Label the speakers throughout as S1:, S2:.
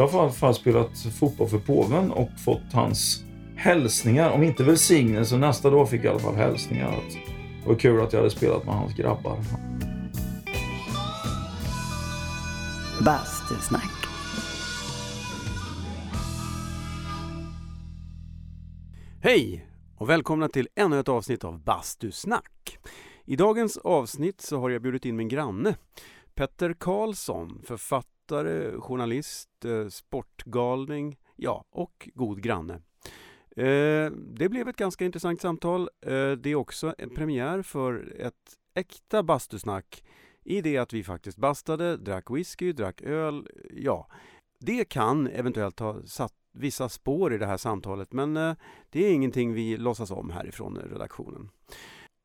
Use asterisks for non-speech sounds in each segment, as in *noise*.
S1: Jag har i alla fall spelat fotboll för påven och fått hans hälsningar. Om inte välsignelse, nästa dag fick jag i alla fall hälsningar. Att det var kul att jag hade spelat med hans grabbar.
S2: Bastusnack.
S3: Hej och välkomna till ännu ett avsnitt av Bastusnack. I dagens avsnitt så har jag bjudit in min granne Petter Karlsson, författare, journalist, eh, sportgalning, ja, och god granne. Eh, det blev ett ganska intressant samtal. Eh, det är också en premiär för ett äkta bastusnack i det att vi faktiskt bastade, drack whisky, drack öl, ja. Det kan eventuellt ha satt vissa spår i det här samtalet men det är ingenting vi låtsas om härifrån redaktionen.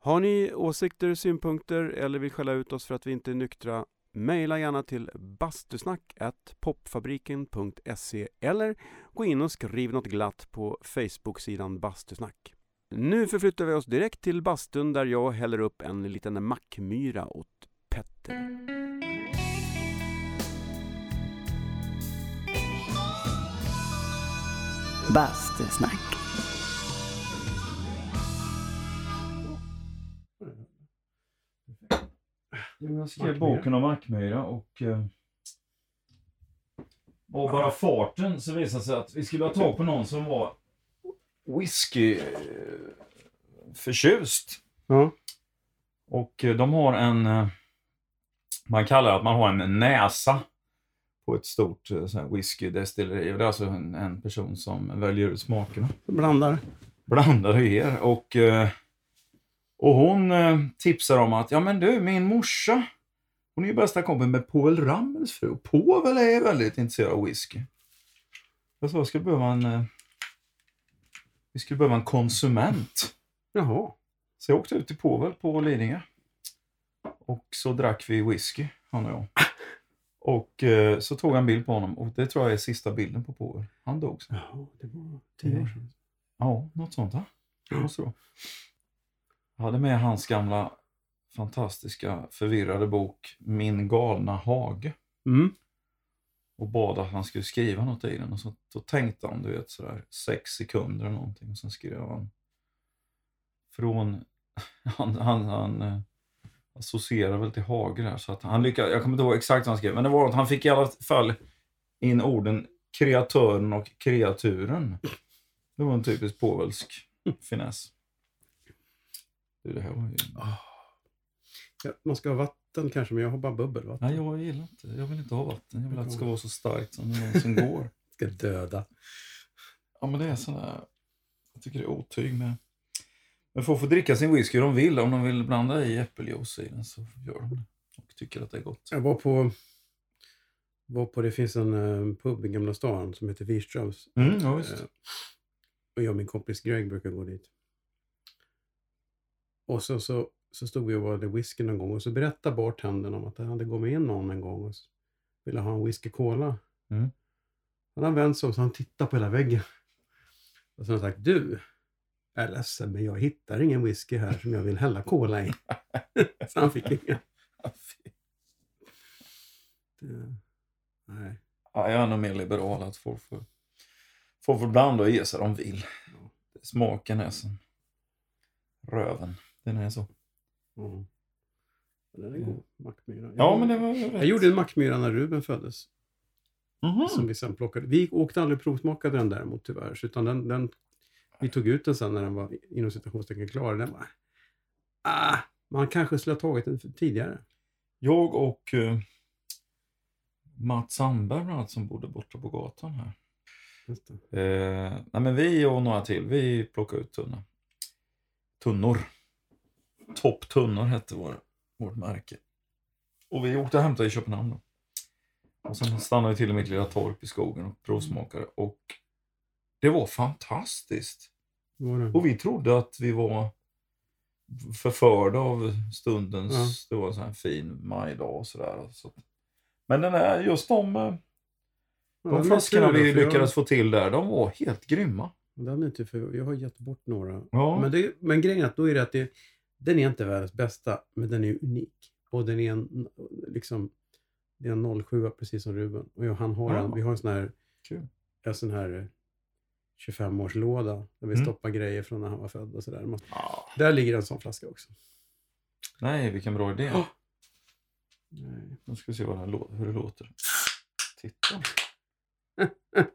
S3: Har ni åsikter, synpunkter eller vill skälla ut oss för att vi inte är nyktra Maila gärna till bastusnack.popfabriken.se eller gå in och skriv något glatt på Facebook-sidan Bastusnack. Nu förflyttar vi oss direkt till bastun där jag häller upp en liten mackmyra åt Petter.
S2: Bastusnack.
S1: Jag skrev boken om Mackmyra och eh, av bara farten så visade det sig att vi skulle ha tag på någon som var whisky eh, förtjust.
S3: Ja.
S1: Och eh, de har en, eh, man kallar det att man har en näsa på ett stort whiskydestilleri. Och Det är alltså en, en person som väljer ut smakerna.
S3: Blandar.
S1: Blandar och ger. Och, eh, och hon eh, tipsar om att, ja men du, min morsa, hon är ju bästa kompis med Povel Ramels fru. Povel är väldigt intresserad av whisky. Jag sa, jag skulle behöva en, eh, vi skulle behöva en konsument.
S3: Jaha.
S1: Så jag åkte ut till Povel på Lidingö. Och så drack vi whisky, han och jag. Och eh, så tog jag en bild på honom och det tror jag är sista bilden på Povel. Han dog sen.
S3: Jaha, det var tio år sedan.
S1: Ja, något sånt va? Det måste det vara. Jag hade med hans gamla fantastiska förvirrade bok Min galna hage
S3: Mm.
S1: och bad att han skulle skriva något i den. Och så, då tänkte han, du vet, sådär sex sekunder eller någonting. Och sen skrev han från... *laughs* Han, han, han eh, associerar väl till hage där. Så att han lyckades, jag kommer inte ihåg exakt vad han skrev, men det var att han fick i alla fall in orden kreatören och kreaturen. Det var en typisk påvelsk finess. Du, det här var ju...
S3: Ja, man ska ha vatten kanske, men jag har bara bubbelvatten.
S1: Nej, jag gillar inte Jag vill inte ha vatten. Jag vill att det ska vara så starkt som det någonsin går. *laughs*
S3: ska döda.
S1: Ja, men det är sådär... Jag tycker det är otyg med... Men folk får dricka sin whisky de vill. Om de vill blanda i äppeljuice i den så gör de det. Och tycker att det är gott.
S3: Jag var på, var på det finns en eh, pub i Gamla stan som heter Wirströms.
S1: Mm, ja, visst.
S3: Eh, och jag och min kompis Greg brukar gå dit. Och så, så, så stod vi och valde whisky någon gång och så berättade bartendern om att det hade kommit in någon en gång och ville ha en whisky cola.
S1: Mm.
S3: Han vänt sig om så han tittade på hela väggen. Och så har han sagt, du, jag är ledsen men jag hittar ingen whisky här som jag vill hälla cola i. *laughs* så han fick ingen. Det, nej.
S1: Ja, jag är nog mer liberal. Att folk får, folk får blanda och ge sig de vill. Smaken är som röven. Den är så.
S3: Mm. Den är god, mackmyra.
S1: Ja, men det var rätt.
S3: Jag gjorde en mackmyra när Ruben föddes.
S1: Mhm.
S3: Som vi sen plockade. Vi åkte aldrig provsmakade den däremot tyvärr. Utan den, den, vi tog ut den sen när den var inom citationstecken klar. Den var... Ah, man kanske skulle ha tagit den tidigare.
S1: Jag och uh, Mats Sandberg bland annat som bodde borta på gatan här. Eh, nej, men vi och några till, vi plockade ut tunna. tunnor. Topptunnor hette vår, vårt märke. Och vi åkte och hämtade i Köpenhamn då. Och sen stannade vi till i mitt lilla torp i skogen och provsmakade. Och det var fantastiskt.
S3: Var det?
S1: Och vi trodde att vi var förförda av stundens, det var en sån här fin majdag och sådär. Så. Men den här, just de, eh,
S3: Ja,
S1: de flaskorna vi
S3: för jag-
S1: lyckades få till där, de var helt grymma.
S3: Den är inte för, jag har gett bort några.
S1: Ja.
S3: Men, det, men grejen är att då är det att det, den är inte världens bästa, men den är unik. Och den är en, liksom, det är en 07 precis som Ruben. Och han har
S1: Ja.
S3: en, vi har en sån här
S1: Kul.
S3: en sån här eh, 25-årslåda där vi
S1: Mm.
S3: stoppar grejer från när han var född och sådär. Man-
S1: Ah,
S3: Där ligger en sån flaska också.
S1: nej, vilken bra idé.
S3: Oh. Nej.
S1: Nu ska vi se vad här lå- hur det låter. Titta. *laughs*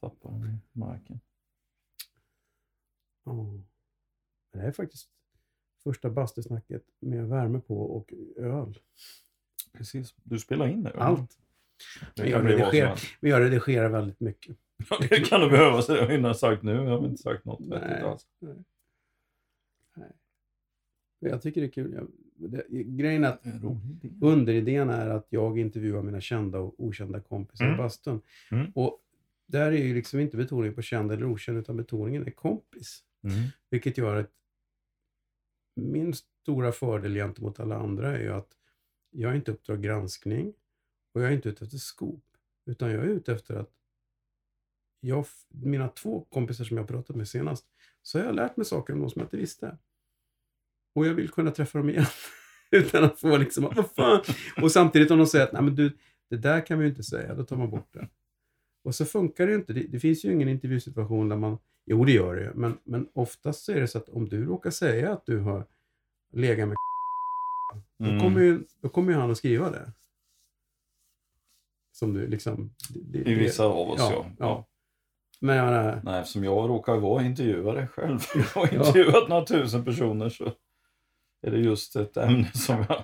S1: Tappar den i marken.
S3: Ja. Det här är faktiskt första bastusnacket med värme på och öl.
S1: Precis. Du spelar in det? va?
S3: Allt.
S1: Det
S3: Jag redigerar, men jag redigerar väldigt mycket.
S1: Ja, det kan du behöva. Så jag har inte sagt nu. Jag har inte sagt något
S3: Nej.
S1: vettigt alls.
S3: Men Jag tycker det är kul. Jag, det, grejen är att underidén är att jag intervjuar mina kända och okända kompisar
S1: Mm.
S3: i bastun.
S1: Mm.
S3: Och där är ju liksom inte betoningen på känd eller okänd, utan betoningen är kompis.
S1: Mm.
S3: Vilket gör att min stora fördel gentemot alla andra är ju att jag är inte Uppdrag granskning och jag är inte ute efter skop. Utan jag är ute efter att jag, mina två kompisar som jag pratat med senast, så har jag lärt mig saker om dem som jag inte visste. Och jag vill kunna träffa dem igen. *laughs* Utan att få liksom, vad fan? Och samtidigt om de säger att, nej men du, det där kan vi ju inte säga, då tar man bort det. Och så funkar det ju inte. Det, det finns ju ingen intervjusituation där man, jo det gör det men, men oftast så är det så att om du råkar säga att du har legat med då,
S1: Mm.
S3: kommer ju, då kommer ju han att skriva det. Som du liksom... Det, det,
S1: I vissa av oss,
S3: ja,
S1: ja.
S3: ja. Men jag menar,
S1: Nej, eftersom jag råkar vara intervjuare själv. *laughs* Jag har
S3: Ja.
S1: intervjuat några tusen personer så är det just ett ämne som jag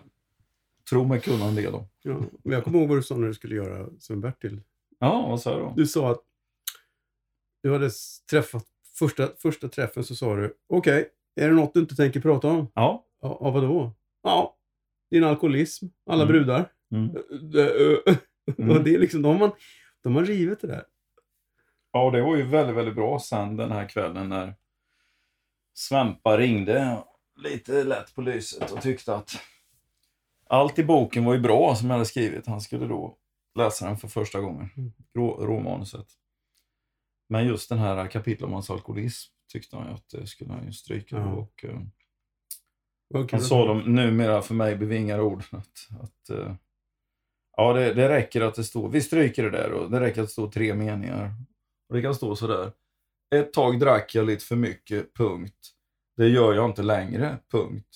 S1: tror mig kunna en del om.
S3: ja. Men jag kommer ihåg vad du sa när du skulle göra Sven-Bertil.
S1: Ja, vad sa jag då?
S3: Du sa att du hade träffat, första, första träffen så sa du, okej, är det något du inte tänker prata om?
S1: Ja.
S3: Ja, ja vadå? Ja, din alkoholism, alla
S1: Mm.
S3: brudar.
S1: Mm.
S3: Det, *laughs* ö,
S1: Mm.
S3: Och det är liksom, de har, man, de har rivit det där.
S1: Ja, det var ju väldigt, väldigt bra sen den här kvällen när Svempa ringde lite lätt på lyset och tyckte att allt i boken var ju bra som jag hade skrivit. Han skulle då läsa den för första gången,
S3: Mm.
S1: rå, råmanuset. Men just den här kapitlet om hans alkoholism tyckte han att det skulle han ju stryka.
S3: Ja.
S1: Och, eh,
S3: kul
S1: han sa de numera för mig bevingade orden att, att eh, ja, det, det räcker att det står, vi stryker det där och det räcker att det står tre meningar. Och det kan stå sådär. Ett tag drack jag lite för mycket, punkt. Det gör jag inte längre, punkt.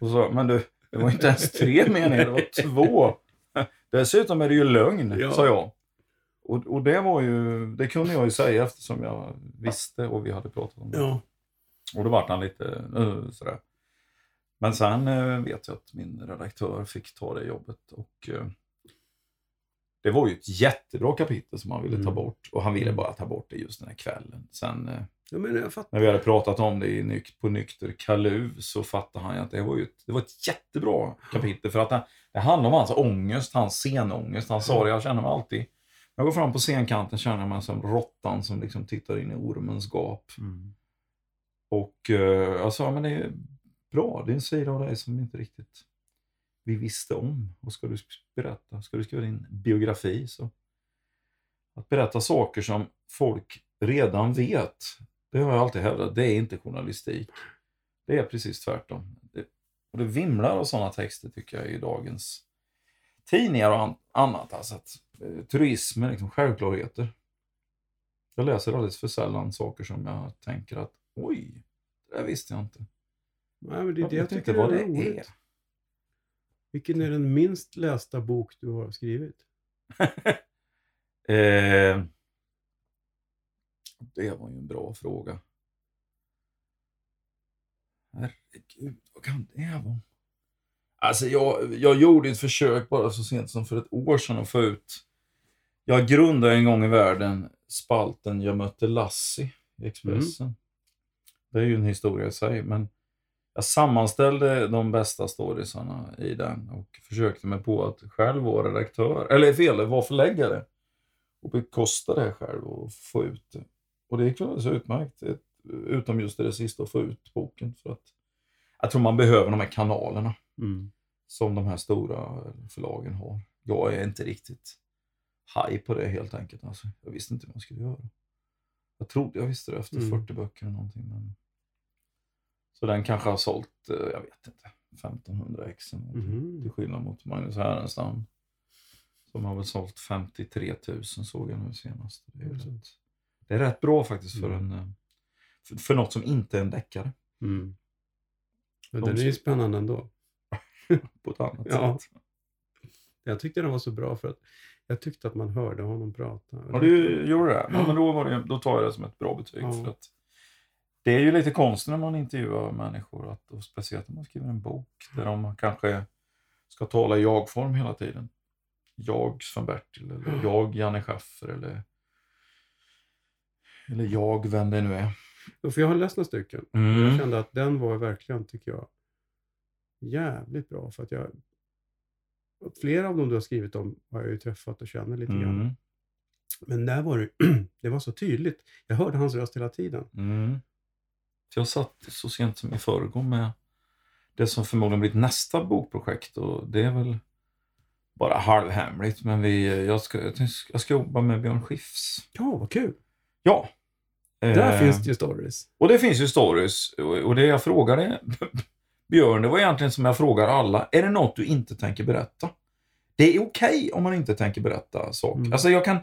S1: Och så, men du, det var inte ens tre meningar, det var två. *laughs* Dessutom är det ju lögn,
S3: Ja.
S1: sa jag. Och, och det var ju, det kunde jag ju säga eftersom jag visste och vi hade pratat om det.
S3: Ja,
S1: Och då vart han lite uh, sådär. Men sen eh, vet jag att min redaktör fick ta det jobbet och eh, det var ju ett jättebra kapitel som han ville ta
S3: Mm.
S1: bort och han ville
S3: Mm.
S1: bara ta bort det just den här kvällen. Sen eh, när vi hade pratat om det i nyk på Nykter Kaluv så fattade han att det var, ju ett, det var ett jättebra kapitel för att det, det handlar om hans ångest, hans scenångest. Han sa det, jag känner mig alltid jag går fram på scenkanten känner jag mig som råttan som liksom tittar in i ormens gap.
S3: Mm.
S1: Och eh, jag sa, men det är bra, det är en sida av dig som inte riktigt vi visste om. Och ska du berätta, ska du skriva din biografi så att berätta saker som folk redan vet, det har jag alltid hävdat, det är inte journalistik. Det är precis tvärtom. Det, och det vimlar av sådana texter tycker jag i dagens tidningar och an, annat. Alltså att, turism är liksom självklarheter. Jag läser alldeles för sällan saker som jag tänker att oj, det där visste jag inte.
S3: Nej, men det är
S1: Jag
S3: det jag
S1: vet inte vad det
S3: roligt.
S1: är.
S3: Vilken är den minst lästa bok du har skrivit? *laughs*
S1: Eh, det var ju en bra fråga. Herregud, vad kan det vara? Alltså jag, jag gjorde ett försök bara så sent som för ett år sedan att få ut... Jag grundade en gång i världen spalten Jag mötte Lassie i Expressen. Det är ju en historia i sig, men jag sammanställde de bästa storiesarna i den och försökte mig på att själv vara redaktör, eller fel, vara förläggare och bekosta det själv och få ut det. Och det gick alldeles utmärkt, ett- utom just det sista, att få ut boken. För att jag tror man behöver de här kanalerna
S3: Mm.
S1: som de här stora förlagen har. Jag är inte riktigt haj på det helt enkelt. Alltså, jag visste inte vad jag skulle göra. Jag trodde jag visste det efter
S3: Mm.
S1: 40 böcker eller någonting. Men... Så den kanske har sålt, eh, jag vet inte, 1500 ex.
S3: Mhm.
S1: Till skillnad mot Magnus Härenstam. Som har väl sålt 53 000 såg jag nu senast. Det är, ju rätt, det är rätt bra faktiskt för, en, eh, för, för något som inte är en deckare
S3: Mm. Men
S1: De
S3: den är ju spännande ändå. *laughs*
S1: på ett annat
S3: Ja.
S1: sätt.
S3: Jag tyckte den var så bra för att jag tyckte att man hörde honom prata.
S1: Ja, du gjorde det? Ja, men då, var det, då tar jag det som ett bra betyg.
S3: Ja.
S1: För att det är ju lite konstigt när man intervjuar människor, att, och speciellt om man skriver en bok där de kanske ska tala i jag-form hela tiden. Jag Sven-Bertil, eller jag Janne Schaffer, eller, eller jag vem det nu är.
S3: För jag har läst några stycken.
S1: Mm.
S3: Jag kände att den var verkligen, tycker jag, jävligt bra. För att jag, flera av dem du har skrivit om har jag ju träffat och känner lite grann.
S1: Mm.
S3: Men där var det, *clears throat* det var så tydligt. Jag hörde hans röst hela tiden.
S1: Mm. Jag satt så sent som i förrgår med det som förmodligen blir nästa bokprojekt och det är väl bara halvhemligt men vi, jag, ska, jag ska jobba med Björn Skifs.
S3: Ja, vad kul.
S1: Ja.
S3: Där
S1: Eh,
S3: finns det ju stories.
S1: Och det finns ju stories och, och det jag frågade Björn, det var egentligen som jag frågar alla, är det något du inte tänker berätta? Det är okej om man inte tänker berätta saker.
S3: Mm.
S1: Alltså jag kan,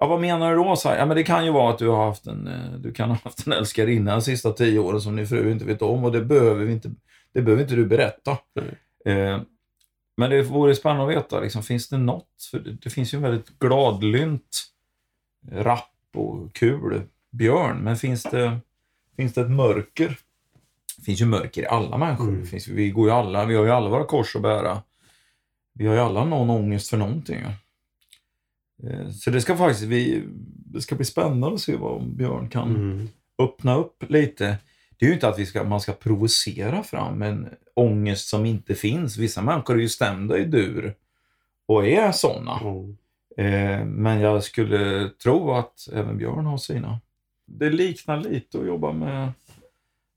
S1: ja, vad menar du då? Så här, ja, men det kan ju vara att du har haft en, eh, du kan ha haft en älskarinna de sista tio åren som din fru inte vet om och det behöver, vi inte, det behöver inte du berätta.
S3: Nej.
S1: Eh, men det vore spännande att veta, liksom, finns det något? För det, det finns ju en väldigt gladlynt, rapp och kul Björn, men finns det, finns det ett mörker? Det finns ju mörker i alla människor.
S3: Mm.
S1: Finns, vi, går ju alla, vi har ju alla våra kors att bära. Vi har ju alla någon ångest för någonting. Eh, Så det ska faktiskt vi, det ska bli spännande att se vad Björn kan
S3: Mm.
S1: öppna upp lite. Det är ju inte att vi ska, man ska provocera fram en ångest som inte finns. Vissa människor är ju stämda i dur och är sådana.
S3: Ja.
S1: Eh, men jag skulle tro att även Björn har sina. Det liknar lite att jobba med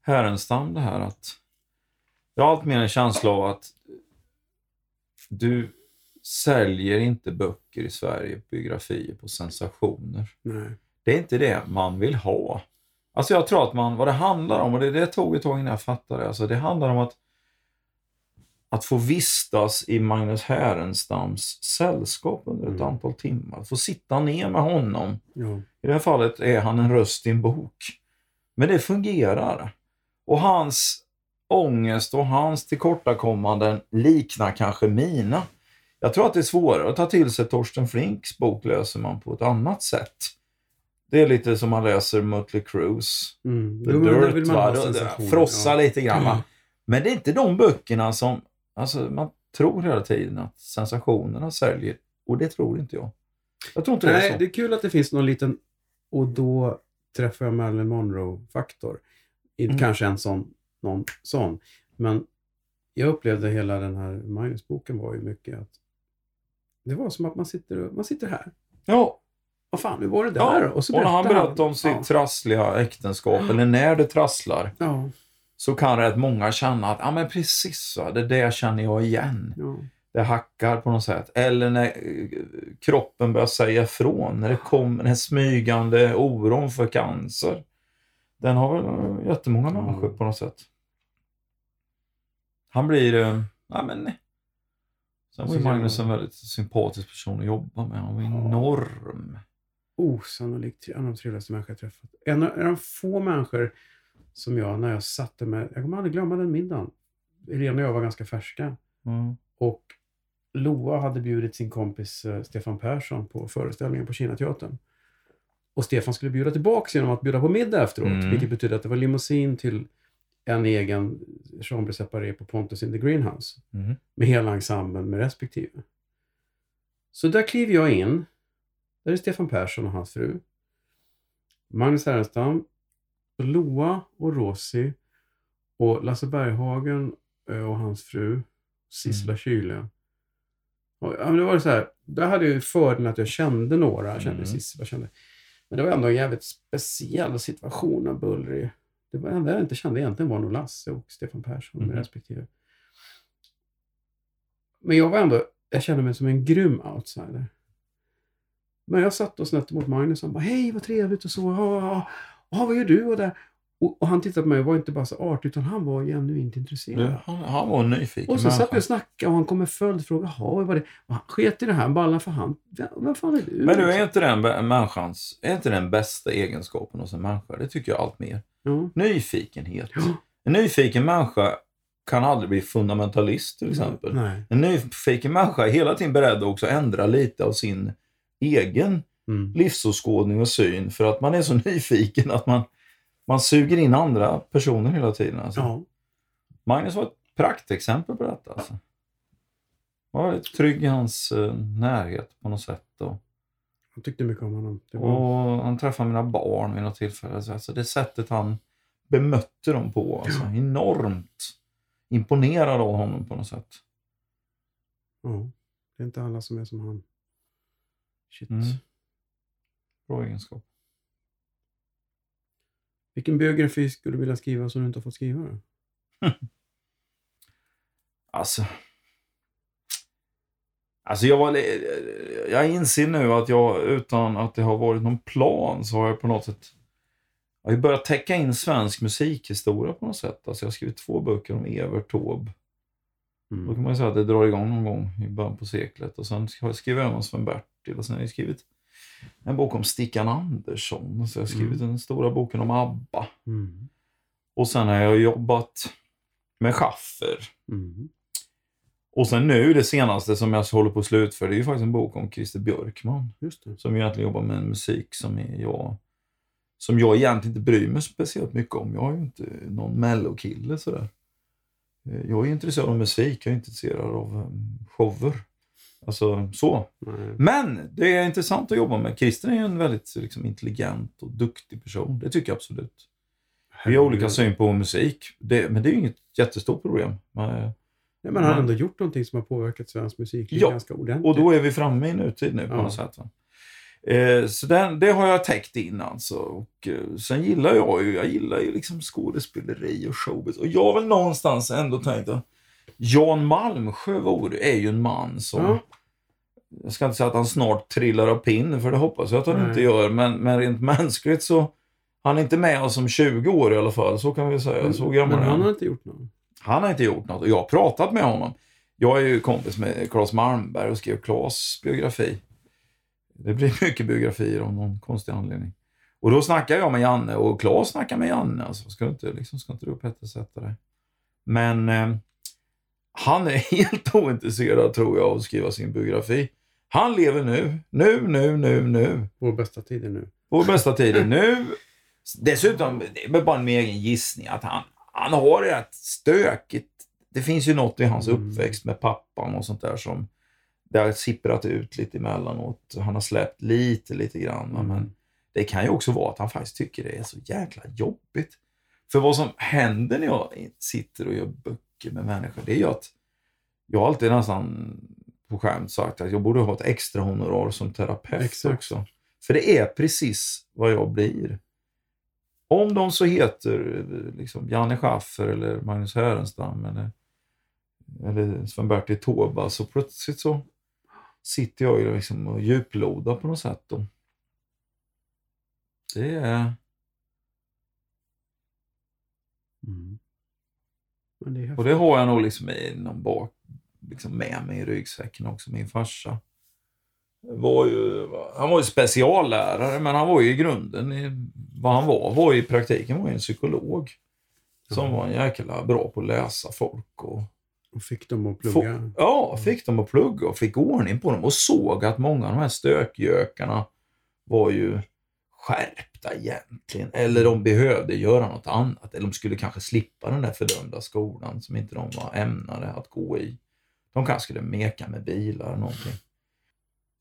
S1: Härenstam det här att jag har allt mer en känsla av att du säljer inte böcker i Sverige, biografier på sensationer.
S3: Nej.
S1: Det är inte det man vill ha. Alltså jag tror att man, vad det handlar om, och det, det tog ett tag innan jag fattade, alltså det handlar om att att få vistas i Magnus Härenstams sällskap under ett
S3: Mm.
S1: antal timmar. Få sitta ner med honom.
S3: Ja.
S1: I det här fallet är han en röst i en bok. Men det fungerar. Och hans ångest och hans tillkortakommanden liknar kanske mina. Jag tror att det är svårare att ta till sig Torsten Flinks bok läser man på ett annat sätt. Det är lite som man läser Mötley Crues.
S3: Mm.
S1: The
S3: Jo,
S1: Dirt,
S3: vill man.
S1: Frossa
S3: ja.
S1: lite grann. va? Men det är inte de böckerna som... Alltså, man tror hela tiden att sensationerna säljer. Och det tror inte jag. Jag tror inte det är
S3: Nej,
S1: så.
S3: det är kul att det finns någon liten... Och då träffar jag Marilyn Monroe-faktor.
S1: Mm.
S3: Kanske en sån, någon sån. Men jag upplevde hela den här Magnus-boken var ju mycket att det var som att man sitter, man sitter här.
S1: Ja,
S3: Vad fan, hur var det där?
S1: ja.
S3: Och så
S1: och när han
S3: berättar
S1: om sitt
S3: Ja.
S1: trassliga äktenskap, eller när det trasslar,
S3: Ja,
S1: så kan rätt många känna att ja men precis, så, det där känner jag igen.
S3: ja.
S1: Det hackar på något sätt. Eller när eh, kroppen börjar säga ifrån, när det kommer den här smygande oron för cancer. Den har väl jättemånga
S3: Mm.
S1: människor på något sätt. Han blir, eh, ja men nej. Sen var ju Magnus en väldigt sympatisk person att jobba med. Han var enorm.
S3: Osannolikt en av de trevligaste människor jag träffat. En av, en av de få människor som jag, när jag satte mig... Jag kommer aldrig glömma den middagen. Irene och jag var ganska färska.
S1: Mm.
S3: Och Loa hade bjudit sin kompis eh, Stefan Persson på föreställningen på Kinateatern. Och Stefan skulle bjuda tillbaka genom att bjuda på middag efteråt.
S1: Mm.
S3: Vilket betyder att det var limousin till en egen chambre separé på Pontus in the Greenhouse.
S1: Mm.
S3: Med hela ensemblen med respektive. Så där kliver jag in. Där är Stefan Persson och hans fru. Magnus Härenstam. Loa och Rosi. Och Lasse Berghagen och hans fru. Sissela
S1: Mm.
S3: Kyle. Och, ja, men det var så här, där hade jag fördelen att jag kände några. Jag kände
S1: Mm.
S3: Sissela, kände. Men det var ändå en jävligt speciell situation och bullrig. Det var enda jag inte kände egentligen var nog Lasse och Stefan Persson
S1: Mhm.
S3: respektive. Men jag var ändå, jag kände mig som en grym outsider. Men jag satt och snett mot Magnus och bara, hej vad trevligt och så. Ja, vad gör du? Och, där. Och, och han tittade på mig och var inte bara så artig, utan han var genuint intresserad.
S1: Du, han, han var en nyfiken
S3: Och så satt vi och snackade och han kom med följdfrågor. Jaha, vad var det? Och han sket i det här ballan för han. Vem, fan är du?
S1: Men du, är inte den människans, är inte den bästa egenskapen hos en människa? Det tycker jag allt mer.
S3: Ja.
S1: Nyfikenhet.
S3: Ja.
S1: En nyfiken människa kan aldrig bli fundamentalist till exempel.
S3: Nej.
S1: En nyfiken människa är hela tiden beredd att också ändra lite av sin egen
S3: Mm.
S1: livsåskådning och syn för att man är så *laughs* nyfiken att man, man suger in andra personer hela tiden. Alltså.
S3: Ja.
S1: Magnus var ett praktexempel på detta. Alltså. Jag var väldigt trygg i hans eh, närhet på något sätt. Och,
S3: Jag tyckte mycket om honom. Var...
S1: och han träffade mina barn vid något tillfälle. Så Alltså, det sättet han bemötte dem på, alltså, enormt imponerad av honom på något sätt.
S3: Ja. Det är inte alla som är som han. Shit.
S1: Mm. Bra egenskap.
S3: Vilken biografi skulle du vilja skriva som du inte har fått skriva? Då? *laughs*
S1: Alltså. Alltså jag, var, jag inser nu att jag utan att det har varit någon plan så har jag på något sätt jag har börjat täcka in svensk musikhistoria på något sätt. Alltså jag har skrivit två böcker om Evert Taube. Då
S3: Mm.
S1: kan man säga att det drar igång någon gång i början på seklet. Och sen har jag skrivit om Sven-Bertil och sen har jag skrivit en bok om Stickan Andersson. Så har jag skrivit den stora boken om ABBA.
S3: Mm.
S1: Och sen har jag jobbat med Schaffer.
S3: Mm.
S1: Och sen nu, det senaste som jag håller på att slutföra, det är ju faktiskt en bok om Christer Björkman. Som egentligen jobbar med en musik som jag, som jag egentligen inte bryr mig speciellt mycket om. Jag är ju inte någon mellokille sådär. Eh, Jag är intresserad av musik, jag är intresserad av um, shower. Alltså så.
S3: Nej.
S1: Men det är intressant att jobba med. Christer är ju en väldigt liksom, intelligent och duktig person. Det tycker jag absolut. Vi har olika syn på musik, det, men det är ju inget jättestort problem. Men,
S3: Nej, men han har ändå gjort någonting som har påverkat svensk musik
S1: Ja,
S3: ganska ordentligt.
S1: Och då är vi framme i nutid nu på
S3: Ja.
S1: något sätt. Eh, så den, det har jag täckt in alltså. Och, eh, sen gillar jag ju, jag gillar ju liksom skådespeleri och showbiz. Och jag har väl någonstans ändå tänkt att Jan Malmsjö vore, är ju en man som...
S3: Ja.
S1: Jag ska inte säga att han snart trillar av pinn, för det hoppas jag att han
S3: Nej.
S1: inte gör. Men, men rent mänskligt så... Han är inte med oss om 20 år i alla fall, så kan vi säga. Så gammal
S3: men han har inte gjort något.
S1: Han har inte gjort något och jag har pratat med honom. Jag är ju kompis med Claes Malmberg och skrev Claes biografi. Det blir *laughs* mycket biografier av någon konstig anledning. Och då snackar jag med Janne och Claes snackar med Janne. Alltså, ska, inte, liksom, ska inte du och Petter sätta dig? Men eh, han är *laughs* helt ointresserad tror jag av att skriva sin biografi. Han lever nu, nu, nu, nu, nu.
S3: Vår bästa tid är nu.
S1: Vår bästa tiden nu. *laughs* Dessutom, det är bara en egen gissning, att han, han har det rätt stökigt. Det finns ju något i hans
S3: Mm.
S1: uppväxt med pappan och sånt där som det har sipprat ut lite emellanåt. Han har släppt lite, lite grann. Men det kan ju också vara att han faktiskt tycker det är så jäkla jobbigt. För vad som händer när jag sitter och gör böcker med människor, det är ju att jag har alltid nästan på skämt sagt att jag borde ha ett extra honorar som terapeut
S3: Exakt.
S1: också. För det är precis vad jag blir. Om de så heter liksom Janne Schaffer eller Magnus Härenstam eller, eller Sven-Bertil Taube, så plötsligt så sitter jag ju liksom och djuplodar på något sätt. Då. Det är...
S3: Mm. Det.
S1: Och det har jag nog liksom i någon bak, liksom med mig i ryggsäcken också. Min farsa var ju, han var ju speciallärare, men han var ju i grunden, i, vad han var, var ju i praktiken var en psykolog. Som var en jäkla bra på att läsa folk och
S3: Och fick dem att
S1: få,
S3: plugga.
S1: ja, fick dem att plugga och fick ordning på dem och såg att många av de här stökgökarna var ju skärpta egentligen. Eller de behövde göra något annat. Eller de skulle kanske slippa den där fördömda skolan som inte de var ämnade att gå i. De kanske skulle meka med bilar eller någonting.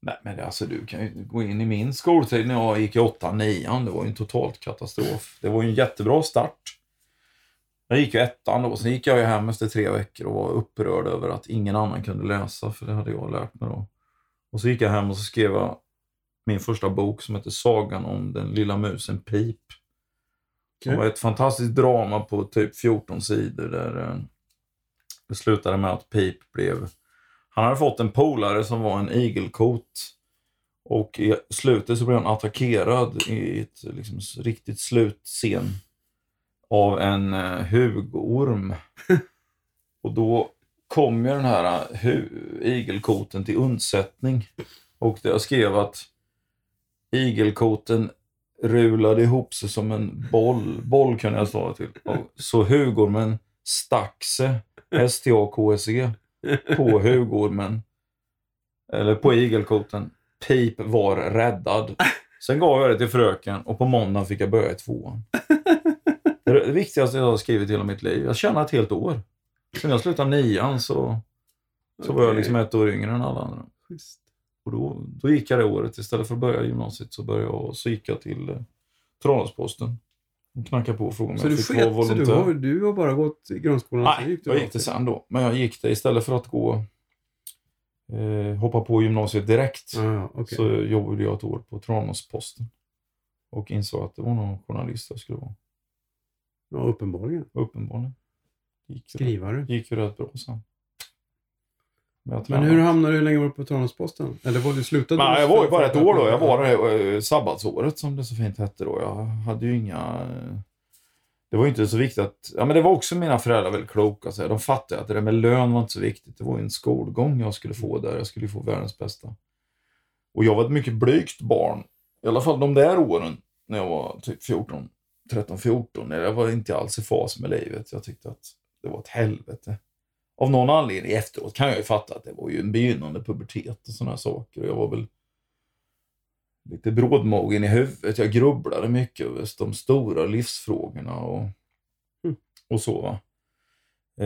S1: Nej, men det- alltså du kan ju gå in i min skoltid när jag gick i 8 9 Det var ju en totalt katastrof. Det var ju en jättebra start. Jag gick ju ettan då, sen gick jag ju hem efter tre veckor och var upprörd över att ingen annan kunde läsa, för det hade jag lärt mig då. Och så gick jag hem och så skrev jag min första bok som heter Sagan om den lilla musen Pip. Det var ett fantastiskt drama på typ 14 sidor där eh, det slutade med att Pip blev... Han hade fått en polare som var en igelkot. Och i slutet så blev han attackerad i ett liksom, riktigt slutscen av en eh, hugorm. *laughs* och då kom ju den här eh, hu- igelkoten till undsättning. Och jag skrev att igelkoten rulade ihop sig som en boll. Boll kunde jag stava till. Så hugormen stack sig, S-T-A-K-S-E, på hugormen. Eller på igelkoten. Pip var räddad. Sen gav jag det till fröken och på måndagen fick jag börja i tvåan. Det är det viktigaste jag har skrivit i hela mitt liv. Jag tjänade ett helt år. Sen jag slutade nian så, så var jag liksom ett år yngre än alla andra.
S3: Schysst.
S1: Och då, då gick jag det året. Istället för att börja gymnasiet så, började jag, så gick jag till eh, Tranåsposten. Och knackade på och frågade om
S3: Så
S1: jag
S3: du
S1: fick vara
S3: sket, så du
S1: volontär.
S3: har, du har bara gått i grundskolan?
S1: Nej,
S3: gick
S1: jag gick det sen då. Men jag gick det istället för att gå eh, hoppa på gymnasiet direkt.
S3: Ja, okej.
S1: Så jobbade jag ett år på Tranåsposten. Och insåg att det var någon journalist jag skulle vara.
S3: Ja, uppenbarligen.
S1: Uppenbarligen. Gick
S3: Skrivare.
S1: gick ju rätt bra sen. Men, jag
S3: Men hur hamnade du, hur länge var du på Tranåsposten? Eller var du slutade?
S1: Nej, jag var ju bara ett år då. Jag var det eh, sabbatsåret som det så fint hette då. Jag hade ju inga... eh, Det var ju inte så viktigt att... Ja, men det var också mina föräldrar väldigt kloka. Så de fattade att det där med lön var inte så viktigt. Det var ju en skolgång jag skulle få där. Jag skulle ju få världens bästa. Och jag var ett mycket blygt barn. I alla fall de där åren när jag var typ 14, 13, 14. Jag var inte alls i fas med livet. Jag tyckte att det var ett helvete. Av någon anledning efteråt kan jag ju fatta att det var ju en begynnande pubertet och sådana saker. Och jag var väl lite brådmogen i huvudet. Jag grubblade mycket över de stora livsfrågorna och,
S3: Mm.
S1: och så. Va?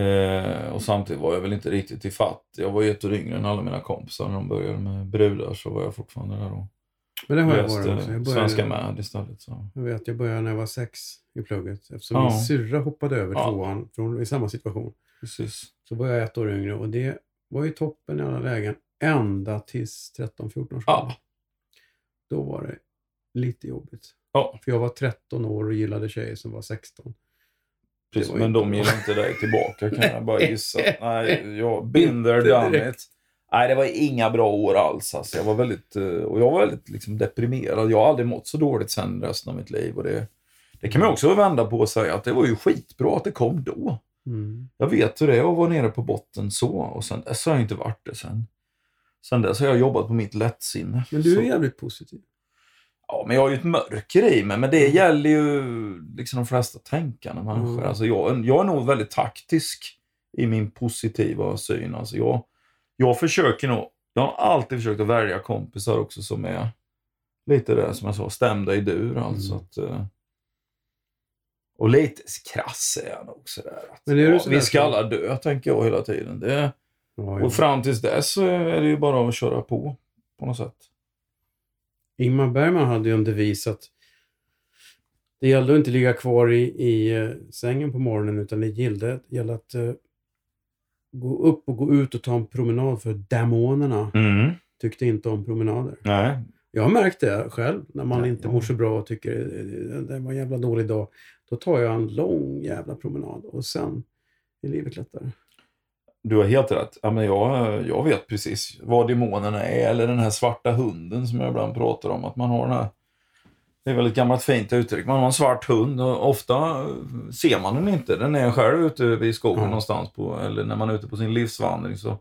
S1: Eh, och samtidigt var jag väl inte riktigt i fatt. Jag var ju ett år yngre än alla mina kompisar. När de började med brudar så var jag fortfarande där och
S3: Men det har jag varit också. Jag,
S1: Svenska
S3: började,
S1: med istället. Så.
S3: jag vet, jag började när jag var sex i plugget. Eftersom
S1: Ja.
S3: min syrra hoppade över
S1: Ja.
S3: tvåan från, i samma situation.
S1: Precis.
S3: Så var jag ett år yngre och det var ju toppen i alla lägen. Ända tills 13-14 års
S1: Ja.
S3: Då var det lite jobbigt.
S1: Ja,
S3: För jag var 13 år och gillade tjejer som var 16.
S1: precis. Men de gillar inte dig tillbaka kan jag bara gissa. *laughs* Nej, jag there, done it. Nej, det var inga bra år alls. Alltså. Jag var väldigt, eh, och jag var väldigt liksom, deprimerad. Jag har aldrig mått så dåligt sen resten av mitt liv. Och det, det kan man också vända på och säga att det var ju skitbra att det kom då.
S3: Mm.
S1: Jag vet hur det är att vara nere på botten så. Och sen dess har jag inte varit det sen. Sen dess har jag jobbat på mitt lättsinne.
S3: Men du är
S1: Så-
S3: jävligt positiv.
S1: Ja, men jag har ju ett mörker i mig. Men det gäller ju liksom de flesta tänkande människor.
S3: Mm.
S1: Alltså jag, jag är nog väldigt taktisk i min positiva syn. Alltså jag, jag försöker nog, jag har alltid försökt att välja kompisar också som är lite det som jag sa, stämda i dur. Alltså
S3: Mm.
S1: att, eh, och lite krass är jag nog sådär. Att,
S3: Men
S1: ja, vi ska alla dö, tänker jag hela tiden. Det,
S3: Ja,
S1: och fram tills dess så är det ju bara att köra på, på något sätt.
S3: Ingmar Bergman hade ju en devis att det gällde att inte ligga kvar i, i eh, sängen på morgonen utan det gällde, gällde att eh, gå upp och gå ut och ta en promenad för demonerna
S1: Mm.
S3: tyckte inte om promenader.
S1: Nej,
S3: Jag har märkt det själv när man
S1: Nej,
S3: inte mår så bra och tycker eh, det var en jävla dålig dag. Då tar jag en lång jävla promenad och sen är livet lättare.
S1: Du har helt rätt. Ja, men jag, jag vet precis vad demonerna är, eller den här svarta hunden som jag ibland pratar om. Att man har den här, det är väl ett gammalt fint uttryck, man har en svart hund och ofta ser man den inte. Den är själv ute i skogen
S3: Ja.
S1: någonstans, på, eller när man är ute på sin livsvandring. Så.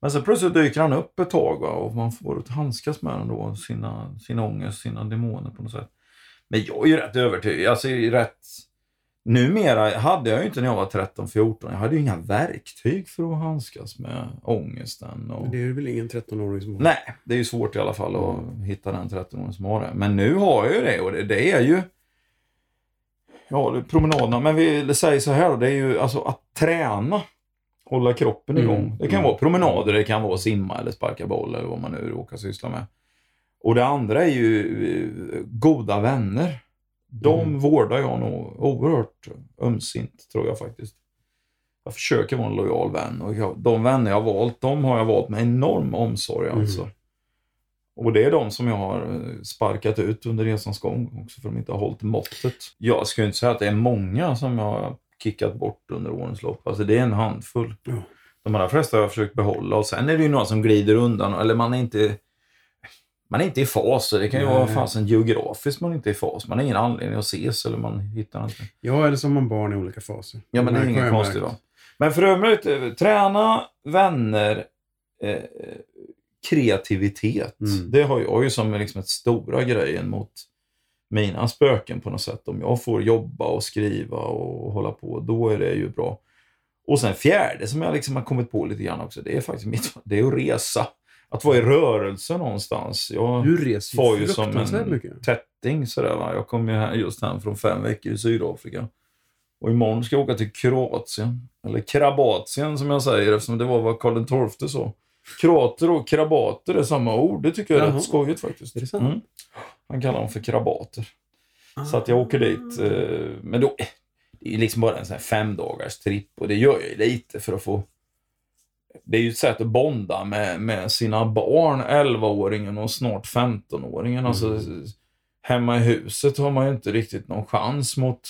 S1: Men sen plötsligt dyker han upp ett tag va, och man får handskas med den då, sina, sin ångest, sina demoner på något sätt. Men jag är ju rätt övertygad, alltså rätt Numera hade jag ju inte när jag var 13-14, jag hade ju inga verktyg för att handskas med ångesten. Och...
S3: Men det är väl ingen 13-åring som har
S1: Nej, det är ju svårt i alla fall att hitta den 13-åringen som har det. Men nu har jag ju det och det, det är ju Ja, promenaderna. Men vi säger så här då, det är ju alltså att träna. Hålla kroppen
S3: Mm,
S1: igång. Det kan
S3: mm.
S1: vara promenader, det kan vara simma eller sparka boll eller vad man nu råkar syssla med. Och det andra är ju eh, goda vänner. De
S3: Mm.
S1: vårdar jag nog oerhört ömsint, tror jag faktiskt. Jag försöker vara en lojal vän och jag, de vänner jag har valt, de har jag valt med enorm omsorg
S3: Mm.
S1: alltså. Och det är de som jag har eh, sparkat ut under resans gång också för de inte har hållit måttet. Jag skulle inte säga att det är många som jag har kickat bort under årens lopp. Alltså det är en handfull.
S3: Ja.
S1: De allra flesta har jag försökt behålla och sen är det ju några som glider undan eller man är inte man är inte i fas. så Det kan ju
S3: Nej.
S1: vara fasen geografiskt man inte är i fas. Man har ingen anledning att ses eller man hittar inte.
S3: Ja, eller som man barn i olika faser.
S1: Ja, men det är
S3: har
S1: inget konstigt va. Men för övrigt, eh, träna, vänner, eh, kreativitet.
S3: Mm.
S1: Det har jag ju som liksom ett stora grejen mot mina spöken på något sätt. Om jag får jobba och skriva och hålla på, då är det ju bra. Och sen fjärde som jag liksom har kommit på lite grann också, det är faktiskt mitt, det är att resa. Att vara i rörelse någonstans. Jag
S3: Du reser ju
S1: ju som en
S3: mycket.
S1: tätting sådär va. Jag kom ju här, just hem från fem veckor i Sydafrika. Och imorgon ska jag åka till Kroatien. Eller Krabatien som jag säger eftersom det var vad Karl XII sa. Kroater och krabater är samma ord. Det tycker jag är
S3: Jaha.
S1: rätt skojigt faktiskt.
S3: Är?
S1: Mm. Han kallar dem för krabater. Så att jag åker dit. Eh, men då, det är liksom bara en sån här fem dagars tripp och det gör jag ju lite för att få... Det är ju ett sätt att bonda med, med sina barn, 11-åringen och snart 15-åringen. Alltså, hemma i huset har man ju inte riktigt någon chans mot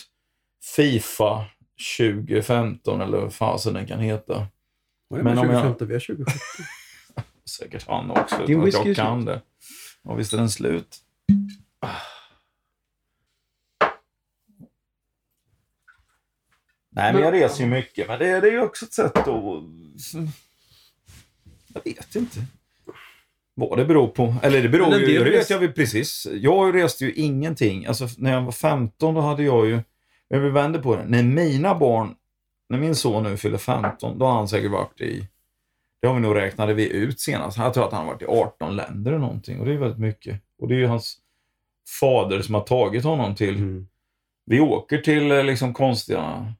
S1: Fifa 2015 eller vad fasen den kan heta.
S3: Vad är det
S1: Men
S3: med
S1: om jag-
S3: 2015? Vi har 2017. *laughs*
S1: Säkert han också, utan att jag kan det. Ja, visst är den slut. Ah. Nej, men jag reser ju mycket. Men det, det är ju också ett sätt att... Jag vet inte. Vad det beror på. Eller det beror ju... Det vet jag väl precis. Jag reste ju ingenting. Alltså när jag var 15 då hade jag ju... Jag vill vända på det. När mina barn... När min son nu fyller 15, då har han säkert varit i... Det har vi nog räknade vi ut senast. Jag tror att han har varit i 18 länder eller någonting. Och det är väldigt mycket. Och det är ju hans fader som har tagit honom till...
S3: Mm.
S1: Vi åker till eh, liksom konstiga...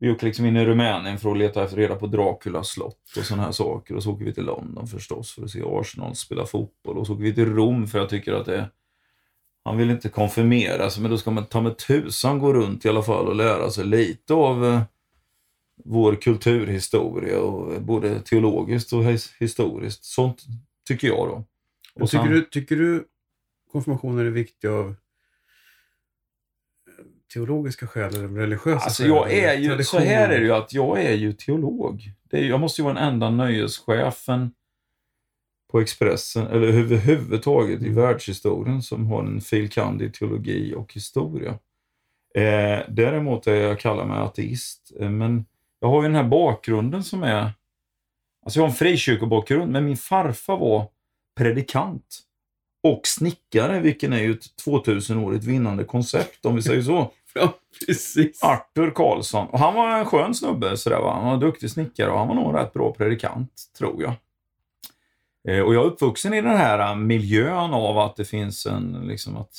S1: Vi åker liksom in i Rumänien för att leta efter reda på Draculas slott och sådana här saker. Och så åker vi till London förstås för att se Arsenal spela fotboll. Och så åker vi till Rom för jag tycker att det. Han vill inte konfirmera sig, men då ska man ta med tusan gå runt i alla fall och lära sig lite av eh, vår kulturhistoria, och, både teologiskt och his- historiskt. Sånt tycker jag då.
S3: Och
S1: sen-
S3: tycker, du, tycker du konfirmationen är viktig av eh, teologiska skäl eller religiösa
S1: Alltså
S3: skäl?
S1: jag är ju, så här är det ju att jag är ju teolog. Det är, jag måste ju vara den enda nöjeschefen på Expressen, eller överhuvudtaget i
S3: Mm.
S1: världshistorien, som har en fil. i teologi och historia. Eh, däremot är jag kallar mig ateist. Eh, men jag har ju den här bakgrunden som är... Alltså jag har en frikyrkobakgrund, men min farfar var predikant. Och snickare, vilken är ju ett 2000-årigt vinnande koncept, om vi säger så. *laughs*
S3: Ja, precis.
S1: Arthur Karlsson. Och han var en skön snubbe, sådär, va? han var en duktig snickare och han var nog en rätt bra predikant, tror jag. Eh, och jag är uppvuxen i den här eh, miljön av att det finns en, liksom att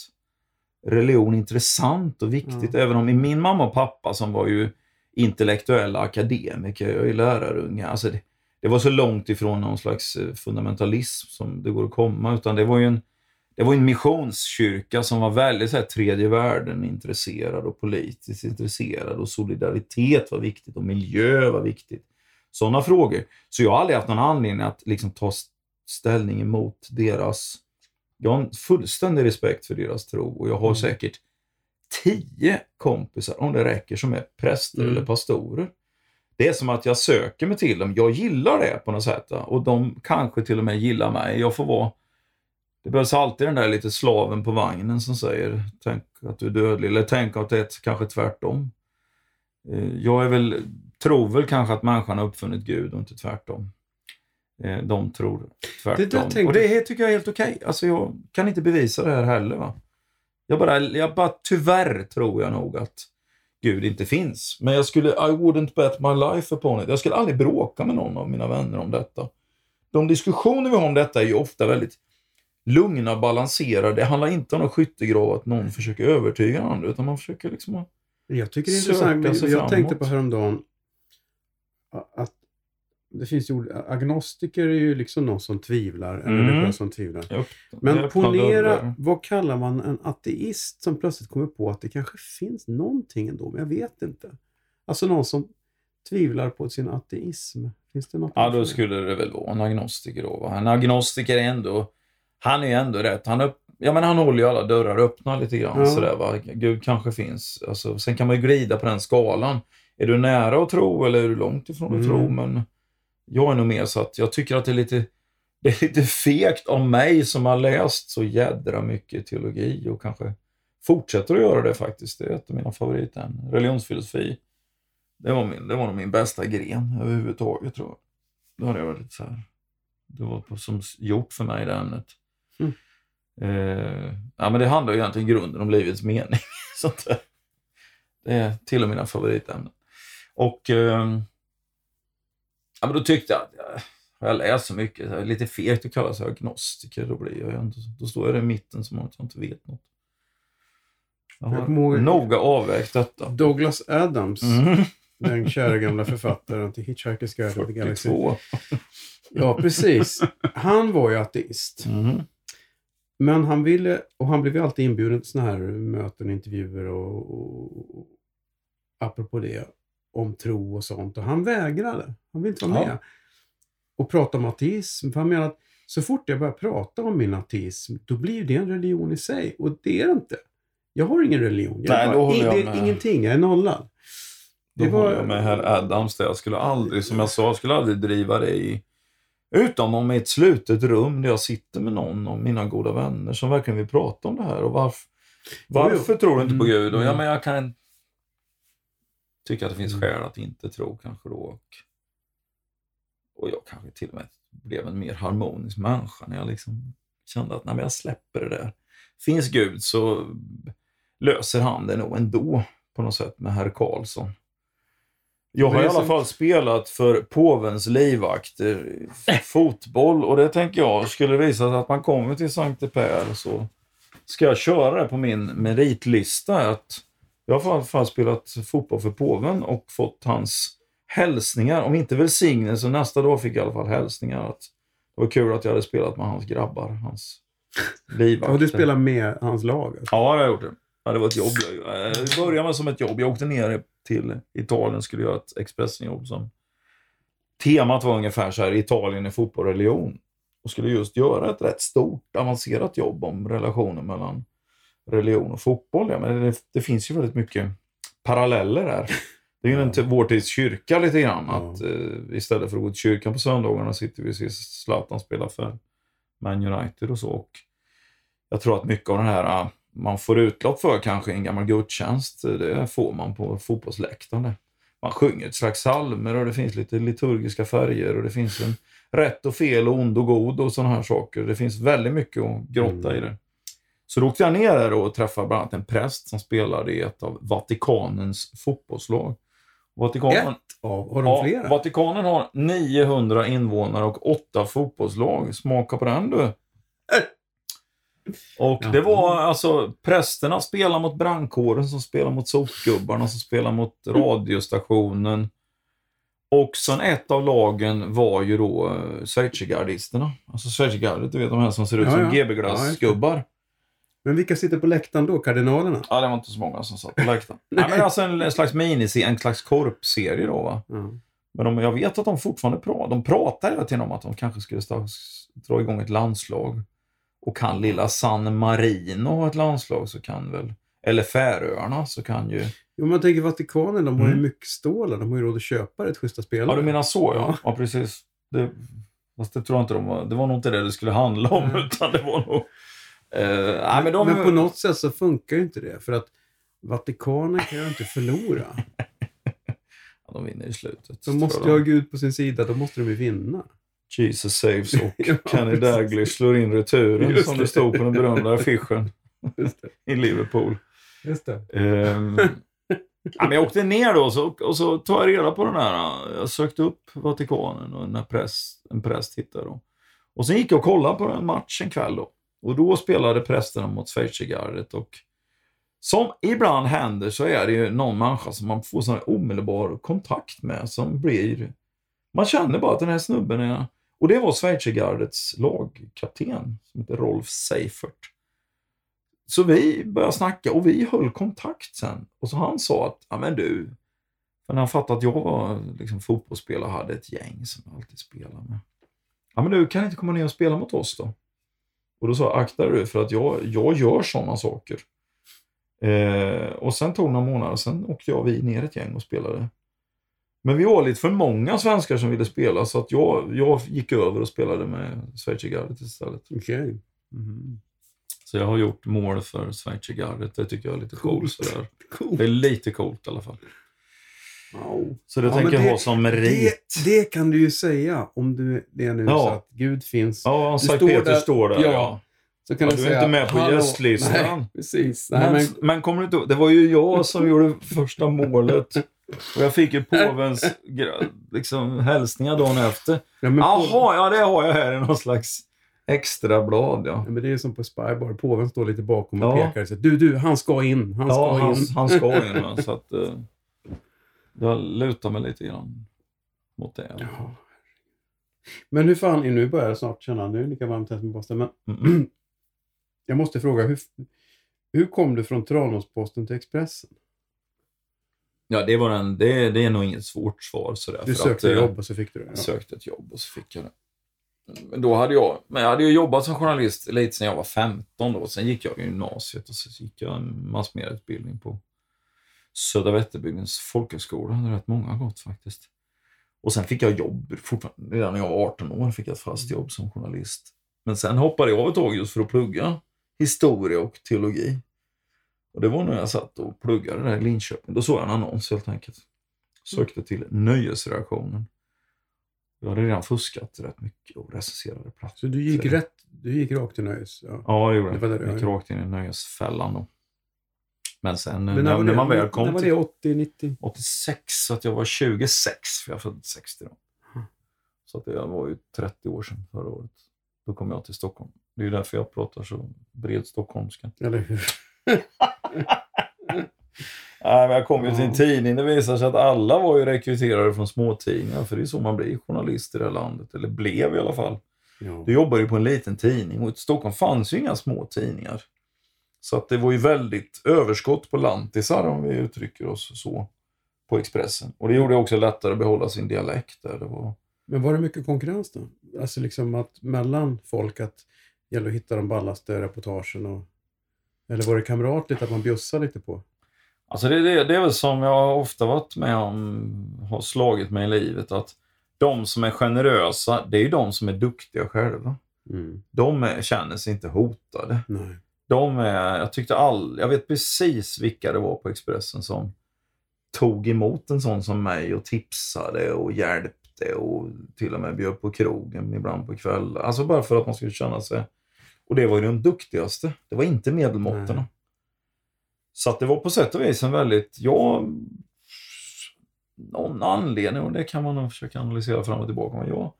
S1: religion är intressant och viktigt.
S3: Ja.
S1: Även om min mamma och pappa som var ju intellektuella akademiker, jag är lärarunge, alltså det, det var så långt ifrån någon slags eh, fundamentalism som det går att komma, utan det var ju en det var en missionskyrka som var väldigt så här, tredje världen intresserad och politiskt intresserad och solidaritet var viktigt och miljö var viktigt. Sådana frågor. Så jag har aldrig haft någon anledning att liksom ta ställning emot deras... Jag har en fullständig respekt för deras tro och jag har
S3: Mm.
S1: säkert tio kompisar, om det räcker, som är präster
S3: Mm.
S1: eller pastorer. Det är som att jag söker mig till dem. Jag gillar det på något sätt. Och de kanske till och med gillar mig. Jag får vara det behövs alltid den där lite slaven på vagnen som säger tänk att du är dödlig, eller tänk att det är kanske tvärtom. Eh, Jag är väl, tror väl kanske att människan har uppfunnit Gud och inte tvärtom. Eh, De tror tvärtom.
S3: Det
S1: Och det tycker jag är helt okej. Alltså jag kan inte bevisa det här heller. Va? Jag, bara, jag bara, tyvärr tror jag nog att Gud inte finns. Men jag skulle, I wouldn't bet my life upon it. Jag skulle aldrig bråka med någon av mina vänner om detta. De diskussioner vi har om detta är ju ofta väldigt lugna, balanserade. Det handlar inte om någon skyttegrav att någon försöker övertyga den andra, utan man försöker liksom.
S3: Jag tycker det är intressant. Jag
S1: framåt.
S3: tänkte på häromdagen att det finns ju agnostiker är ju liksom någon som tvivlar, en
S1: Mm.
S3: religiös som tvivlar.
S1: Öppnar-
S3: Men ponera, vad kallar man en ateist som plötsligt kommer på att det kanske finns någonting ändå, men jag vet inte. Alltså någon som tvivlar på sin ateism. Finns det något?
S1: Ja, då skulle det väl vara en agnostiker då. Va? En agnostiker är ändå... Han är ändå rätt. Han, upp, ja, men han håller ju alla dörrar öppna lite grann.
S3: Ja.
S1: Sådär, va? Gud kanske finns. Alltså, sen kan man ju glida på den skalan. Är du nära att tro eller är du långt ifrån att
S3: Mm.
S1: tro? Men jag är nog mer så att jag tycker att det är lite *laughs* det är lite fegt av mig som har läst så jädra mycket teologi och kanske fortsätter att göra det faktiskt. Det är ett av mina favoritämnen. Religionsfilosofi. Det var, min, det var nog min bästa gren överhuvudtaget tror jag. Det har jag varit så här. Det var på, som gjort för mig det ämnet.
S3: Mm.
S1: Eh, ja, men det handlar ju egentligen i grunden om livets mening. *laughs* Sånt där. Det är till och med mina favoritämnen. Och eh, ja, men då tyckte jag att jag, jag läst så mycket, så här, lite fegt att kalla sig agnostiker, då blir jag inte, då står jag i mitten som att jag inte vet något. Jag
S3: Jag
S1: har
S3: ihåg-
S1: noga avvägt detta.
S3: Douglas Adams,
S1: Mm. *laughs*
S3: den kära gamla författaren till Hitchhiker's Guide to the Galaxy.
S1: 42.
S3: Ja, precis. Han var ju ateist.
S1: Mm.
S3: Men han ville, och han blev ju alltid inbjuden till sådana här möten, intervjuer och, och, och apropå det, om tro och sånt. Och han vägrade. Han ville inte vara
S1: Ja.
S3: med. Och prata om ateism. För han menar att så fort jag börjar prata om min ateism, då blir det en religion i sig. Och det är det inte. Jag har ingen religion. Jag
S1: Nej,
S3: är
S1: då
S3: bara,
S1: håller jag
S3: det är
S1: med.
S3: ingenting. Jag är nollad.
S1: Då
S3: Det var-
S1: håller jag med herr Adams där. Jag skulle aldrig, som jag sa, jag skulle aldrig driva det i Utom om i ett slutet rum där jag sitter med någon av mina goda vänner som verkligen vill prata om det här. Och varför, varför tror du inte på
S3: Mm,
S1: Gud? Och ja,
S3: mm.
S1: men jag kan tycka att det finns
S3: Mm.
S1: skäl att inte tro kanske då. Och, och jag kanske till och med blev en mer harmonisk människa när jag liksom kände att när jag släpper det där. Finns Gud så löser han det nog ändå på något sätt med herr Karlsson. Jag har i alla fall spelat för påvens livvakter fotboll och det tänker jag, skulle det visa sig att man kommer till Sankte Per så ska jag köra det på min meritlista. Att jag har i alla fall spelat fotboll för påven och fått hans hälsningar, om inte välsignelse, nästa dag fick jag i alla fall hälsningar. Att det var kul att jag hade spelat med hans grabbar, hans livvakter.
S3: Och du spelar med hans lag? Alltså.
S1: Ja, det har jag gjort. Det. Ja, det var ett jobb. Jag- Det började med som ett jobb. Jag åkte ner till Italien skulle göra ett Expressenjobb som temat var ungefär så här, Italien är fotboll och religion. Och skulle just göra ett rätt stort, avancerat jobb om relationen mellan religion och fotboll. Ja, men det, det finns ju väldigt mycket paralleller där. Det är ju en till vår tids kyrka lite grann. Att, eh, istället för att gå till kyrkan på söndagarna sitter vi och ser Zlatan spela för Man United och så. Och jag tror att mycket av den här ah, man får utlopp för kanske i en gammal gudstjänst, eh, det får man på fotbollsläktaren. Man sjunger ett slags psalmer och det finns lite liturgiska färger och det finns en rätt och fel och ond och god och sådana här saker. Det finns väldigt mycket att grotta i
S3: Mm.
S1: det. Så då åkte jag ner där och träffade bland annat en präst som spelade i ett av Vatikanens fotbollslag. Vatikanen,
S3: Ett av, har de
S1: ja,
S3: flera?
S1: Vatikanen har 900 invånare och åtta fotbollslag. Smaka på den du. Och det var alltså prästerna spelar mot brandkåren som spelar mot sopgubbarna som spelar mot radiostationen. Och sen ett av lagen var ju då uh, schweizergardisterna. Alltså schweizergardet, du vet de här som ser ut
S3: Ja,
S1: som
S3: ja.
S1: GB-glassgubbar.
S3: Men vilka sitter på läktaren då? Kardinalerna?
S1: Ja, det var inte så många som satt på läktaren. Nej, men alltså en, en slags miniserie, en slags korpserie då va.
S3: Ja.
S1: Men de, jag vet att de fortfarande pratar. De pratar hela tiden om att de kanske skulle dra igång ett landslag. Och kan lilla San Marino ha ett landslag så kan väl, eller Färöarna så kan ju...
S3: Jo, man tänker Vatikanen, de har ju
S1: Mm.
S3: mycket stålar. De har ju råd att köpa rätt schyssta spelare.
S1: Ja, du menar så ja.
S3: Ja.
S1: Ja, precis. Det, fast det tror jag inte de var, det var nog inte det det skulle handla om
S3: Nej.
S1: utan det var nog... Eh, nej, men de,
S3: Men på något sätt så funkar ju inte det. För att Vatikanen kan ju inte förlora. *laughs*
S1: ja, de vinner i slutet.
S3: De måste
S1: jag
S3: ju ha Gud på sin sida. Då måste de ju vinna.
S1: Jesus saves och *laughs*
S3: Ja, *laughs*
S1: Kenny
S3: precis.
S1: Dalglish slår in returen
S3: Just
S1: som
S3: det.
S1: stod på den berömda affischen i Liverpool.
S3: Just det.
S1: Ehm, ja, men jag åkte ner då så, och så tog jag reda på den här. Jag sökte upp Vatikanen och en präst, en präst hittade då. Och sen gick jag och kollade på en match en kväll då. Och då spelade prästerna mot schweizergardet och som ibland händer så är det ju någon människa som man får sån här omedelbar kontakt med som blir... Man känner bara att den här snubben är... Och det var schweizergardets lagkapten som heter Rolf Seifert. Så vi började snacka och vi höll kontakt sen. Och så han sa att, ja men du, när han fattade att jag var liksom fotbollsspelare och hade ett gäng som jag alltid spelade med. Ja men du, kan inte komma ner och spela mot oss då? Och då sa jag, akta dig för att jag, jag gör sådana saker. Eh, och sen tog det några månader, sen åkte jag och vi ner ett gäng och spelade Men vi var lite för många svenskar som ville spela så att jag, jag gick över och spelade med Schweizergardet istället.
S3: Okej. Mhm.
S1: Så jag har gjort mål för Schweizergardet. Det tycker jag är lite coolt. Sådär. *laughs*
S3: Coolt.
S1: Det är lite coolt i alla fall. Så det
S3: Ja,
S1: tänker
S3: det-
S1: ha som
S3: Det,
S1: merit.
S3: det kan du ju säga om du det nu
S1: Ja.
S3: så att Gud finns.
S1: Ja,
S3: Du
S1: Sankt
S3: står
S1: Peter
S3: där-
S1: står där.
S3: ja.
S1: Ja.
S3: Så kan
S1: Ja,
S3: du
S1: du är
S3: säga,
S1: inte med på gästlistan.
S3: Nej, precis. Nej,
S1: Men,
S3: men,
S1: men kommer du inte ihåg? Det var ju jag som gjorde första målet. Och jag fick ju *laughs* påvens liksom, hälsningar dagen efter.
S3: ja,
S1: Jaha, ja det har jag här i någon slags extra blad. Ja,
S3: ja, men det är som på Spybar. Påven står lite bakom och
S1: Ja.
S3: pekar säger du, du, han ska in. Han ska
S1: ja han,
S3: in.
S1: han ska *laughs* in. Så att, eh, jag lutar mig lite grann mot det.
S3: Ja. Men hur fan, nu börjar jag snart känna, nu är det lika varmt här som i Boston, men
S1: Mm. *clears throat*
S3: jag måste fråga, hur, hur kom du från Tranåsposten till Expressen?
S1: Ja, det, var en, det, det är nog inget svårt svar. Sådär,
S3: Du sökte
S1: att, eh,
S3: jobb och så fick du det?
S1: Jag sökte ett jobb och så fick jag det. Men då hade jag, men jag hade ju jobbat som journalist lite sedan jag var 15 då. Sen gick jag i gymnasiet och så gick jag en massmedieutbildning på Södra Vätterbygdens folkhögskola. Rätt många har gått faktiskt. Och sen fick jag jobb, fortfarande, redan när jag var 18 år fick jag ett fast jobb som journalist. Men sen hoppade jag av ett tag just för att plugga historia och teologi. Och det var när jag satt och pluggade där i Linköping. Då såg jag en annons helt enkelt. Sökte till nöjesreaktionen. Jag hade redan fuskat rätt mycket och recenserade platser.
S3: Så du gick, rätt, du gick rakt till nöjes? Ja.
S1: Ja, det gjorde
S3: Det var det
S1: jag. Jag gick rakt in i nöjesfällan då. Men sen
S3: Men
S1: när,
S3: när, var
S1: när man väl
S3: När
S1: kom
S3: var
S1: till
S3: det? 80, 90?
S1: 86, så att jag var 26, för jag föddes 60 då.
S3: Mm.
S1: Så att det var ju 30 år sedan förra året. Då kom jag till Stockholm. Det är ju därför jag pratar så bred stockholmska.
S3: Eller hur? *laughs*
S1: Nej, men jag kom ju till en tidning. Det visade sig att alla var ju rekryterade från småtidningar. För det är så man blir journalist i det här landet. Eller blev i alla fall.
S3: Ja.
S1: Du jobbade ju på en liten tidning och i Stockholm fanns ju inga små tidningar. Så att det var ju väldigt överskott på lantisar om vi uttrycker oss så på Expressen. Och det gjorde det också lättare att behålla sin dialekt där. Det var...
S3: Men var det mycket konkurrens då? Alltså liksom att mellan folk att det gäller att hitta de ballaste reportagen och... Eller var det kamratligt att man bjussade lite på?
S1: Alltså det, det, det är väl som jag ofta varit med om, har slagit mig i livet, att de som är generösa, det är ju de som är duktiga själva.
S3: Mm.
S1: De är, känner sig inte hotade.
S3: Nej.
S1: De är, jag tyckte all, jag vet precis vilka det var på Expressen som tog emot en sån som mig och tipsade och hjälpte och till och med bjöd på krogen ibland på kvällar. Alltså bara för att man skulle känna sig... Och det var ju de duktigaste. Det var inte medelmåttorna.
S3: Nej.
S1: Så det var på sätt och vis en väldigt, ja, någon anledning och det kan man nog försöka analysera fram och tillbaka. Men ja,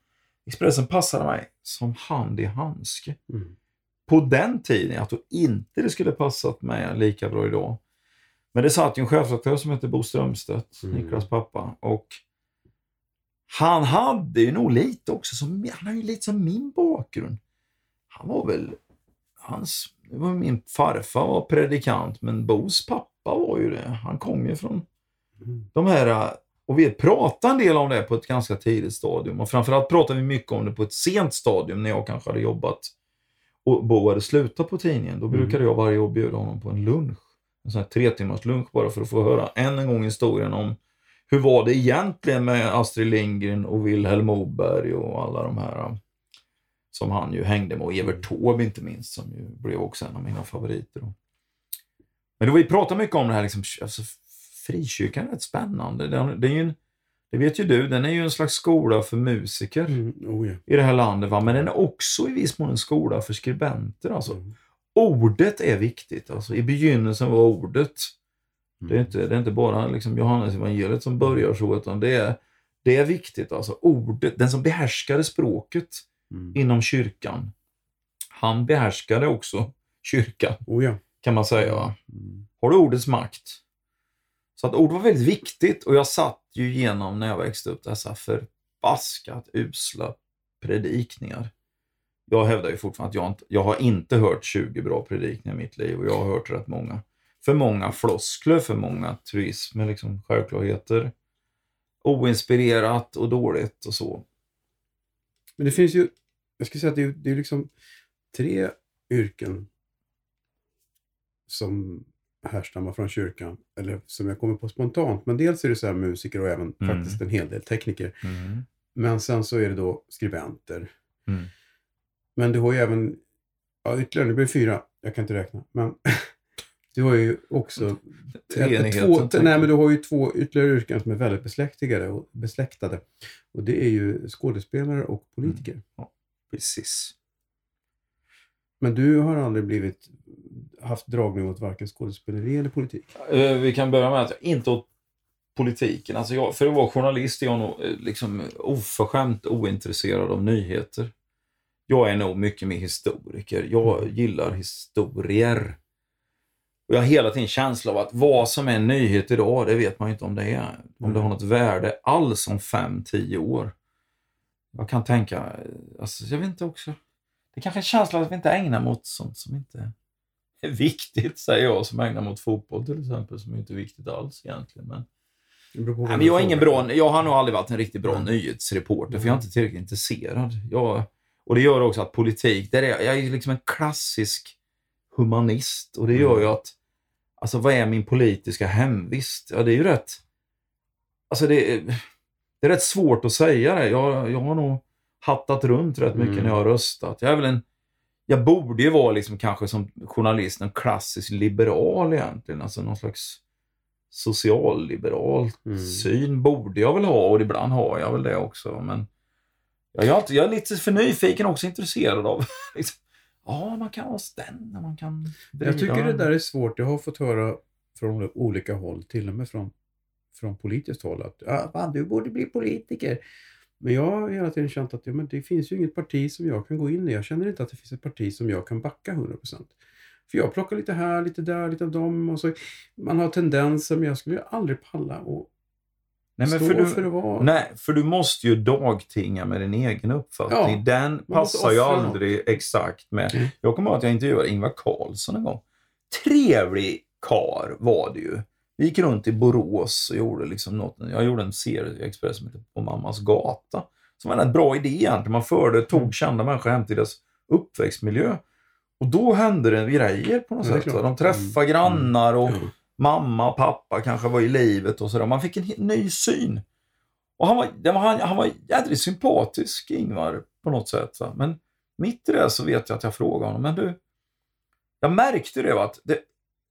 S1: Expressen passade mig som hand i handske
S3: Mm.
S1: På den tiden. Jag tror inte det skulle passat mig lika bra idag. Men det satt ju en chefredaktör som hette Bo Strömstedt,
S3: Mm.
S1: Niklas pappa. Och han hade ju nog lite också, som, han har ju lite som min bakgrund. Han var väl, hans, var min farfar var predikant, men Bos pappa var ju det. Han kom ju från
S3: Mm.
S1: de här, och vi pratade en del om det på ett ganska tidigt stadium. Och framförallt pratade vi mycket om det på ett sent stadium när jag kanske hade jobbat och Bo hade slutat på tidningen. Då
S3: Mm.
S1: brukade jag varje år bjuda honom på en lunch. En sån här tre timmars lunch bara för att få höra än en gång historien om hur var det egentligen med Astrid Lindgren och Vilhelm Moberg och alla de här um, som han ju hängde med och Evert Taube inte minst som ju blev också en av mina favoriter. Men då vi pratade mycket om det här, liksom, alltså, frikyrkan är rätt spännande. Det, är ju en, det vet ju du, den är ju en slags skola för musiker
S3: Mm. Oh, ja.
S1: i det här landet. Va? Men den är också i viss mån en skola för skribenter. Alltså.
S3: Mm.
S1: Ordet är viktigt. Alltså. I begynnelsen var ordet.
S3: Mm.
S1: Det är inte, det är inte bara liksom Johannes evangeliet som börjar så, utan det är, det är viktigt. Alltså. Ordet, den som behärskade språket
S3: Mm.
S1: inom kyrkan, han behärskade också kyrkan,
S3: Oh, ja.
S1: kan man säga. Va?
S3: Mm.
S1: har du ordets makt. Så att ord var väldigt viktigt och jag satt ju igenom när jag växte upp dessa förbaskat usla predikningar. Jag hävdar ju fortfarande att jag, inte, jag har inte hört 20 bra predikningar i mitt liv och jag har hört rätt många. För många floskler, för många truismer, liksom självklarheter. Oinspirerat och dåligt och så.
S3: Men det finns ju, jag skulle säga att det är, det är liksom tre yrken som härstammar från kyrkan. Eller som jag kommer på spontant. Men dels är det så här musiker och även
S1: Mm.
S3: faktiskt en hel del tekniker.
S1: Mm.
S3: Men sen så är det då skribenter.
S1: Mm.
S3: Men du har ju även, ja ytterligare, det blir fyra, jag kan inte räkna. Men *laughs* du har ju också
S1: Treenigheten,
S3: två, nej, men du har ju två ytterligare yrken som är väldigt besläktade och, besläktade. Och det är ju skådespelare och politiker.
S1: Mm. Precis.
S3: Men du har aldrig blivit, haft dragning mot varken skådespeleri eller politik?
S1: Eh, Vi kan börja med att jag inte åt politiken. Alltså jag, för att vara journalist är jag nog eh, liksom oförskämt ointresserad av nyheter. Jag är nog mycket mer historiker. Jag gillar historier. Och jag har hela tiden känsla av att vad som är en nyhet idag, det vet man ju inte om det är. Om det har något värde alls om fem, tio år. Jag kan tänka, eh, alltså jag vet inte också. Det kanske är en känsla att vi inte ägnar mot sånt som inte är viktigt, säger jag som ägnar mot fotboll till exempel, som inte är viktigt alls egentligen. Men, nej, men jag, är ingen bra, jag har nog aldrig varit en riktigt bra
S3: Nej.
S1: nyhetsreporter, för jag är inte tillräckligt intresserad. Jag, och det gör också att politik, där är, jag är liksom en klassisk humanist och det gör
S3: Mm.
S1: ju att, alltså vad är min politiska hemvist? Ja, det är ju rätt, alltså det, är- det är rätt svårt att säga det. Jag, jag har nog hattat runt rätt mycket
S3: Mm.
S1: när jag har röstat. Jag är väl en jag borde ju vara liksom kanske som journalist en klassisk liberal egentligen. Alltså någon slags socialliberal
S3: Mm.
S1: syn borde jag väl ha och ibland har jag väl det också. Men jag är, alltid, jag är lite för nyfiken också intresserad av *laughs* liksom, ja, man kan den och man kan
S3: Jag tycker det där är svårt. Jag har fått höra från olika håll, till och med från, från politiskt håll, att ah, fan, du borde bli politiker. Men jag har hela tiden känt att ja, men det finns ju inget parti som jag kan gå in i. Jag känner inte att det finns ett parti som jag kan backa 100%. För jag plockar lite här, lite där, lite av dem. Och så, man har tendenser, men jag skulle ju aldrig palla och
S1: Nej, men
S3: stå
S1: för du,
S3: för.
S1: Nej, för du måste ju dagtinga med din egen uppfattning.
S3: Ja,
S1: Den passar ju aldrig exakt med...
S3: Mm.
S1: Jag kommer ihåg att jag intervjuade Ingvar Carlsson en gång. Trevlig kar var det ju. Vi gick runt i Borås och gjorde liksom något. Jag gjorde en serie i Expressen som heter På mammas gata. Som var en bra idé egentligen. Man förde,
S3: Mm.
S1: tog kända människor hem till deras uppväxtmiljö. Och då hände det grejer på något sätt.
S3: klart.
S1: De träffade
S3: Mm.
S1: grannar och
S3: Ja.
S1: mamma och pappa kanske var i livet och sådär. Man fick en helt ny syn. Och han var, han, han var jädrigt sympatisk, Ingvar, på något sätt. Men mitt i det så vet jag att jag frågade honom, men du, jag märkte det, va, att det,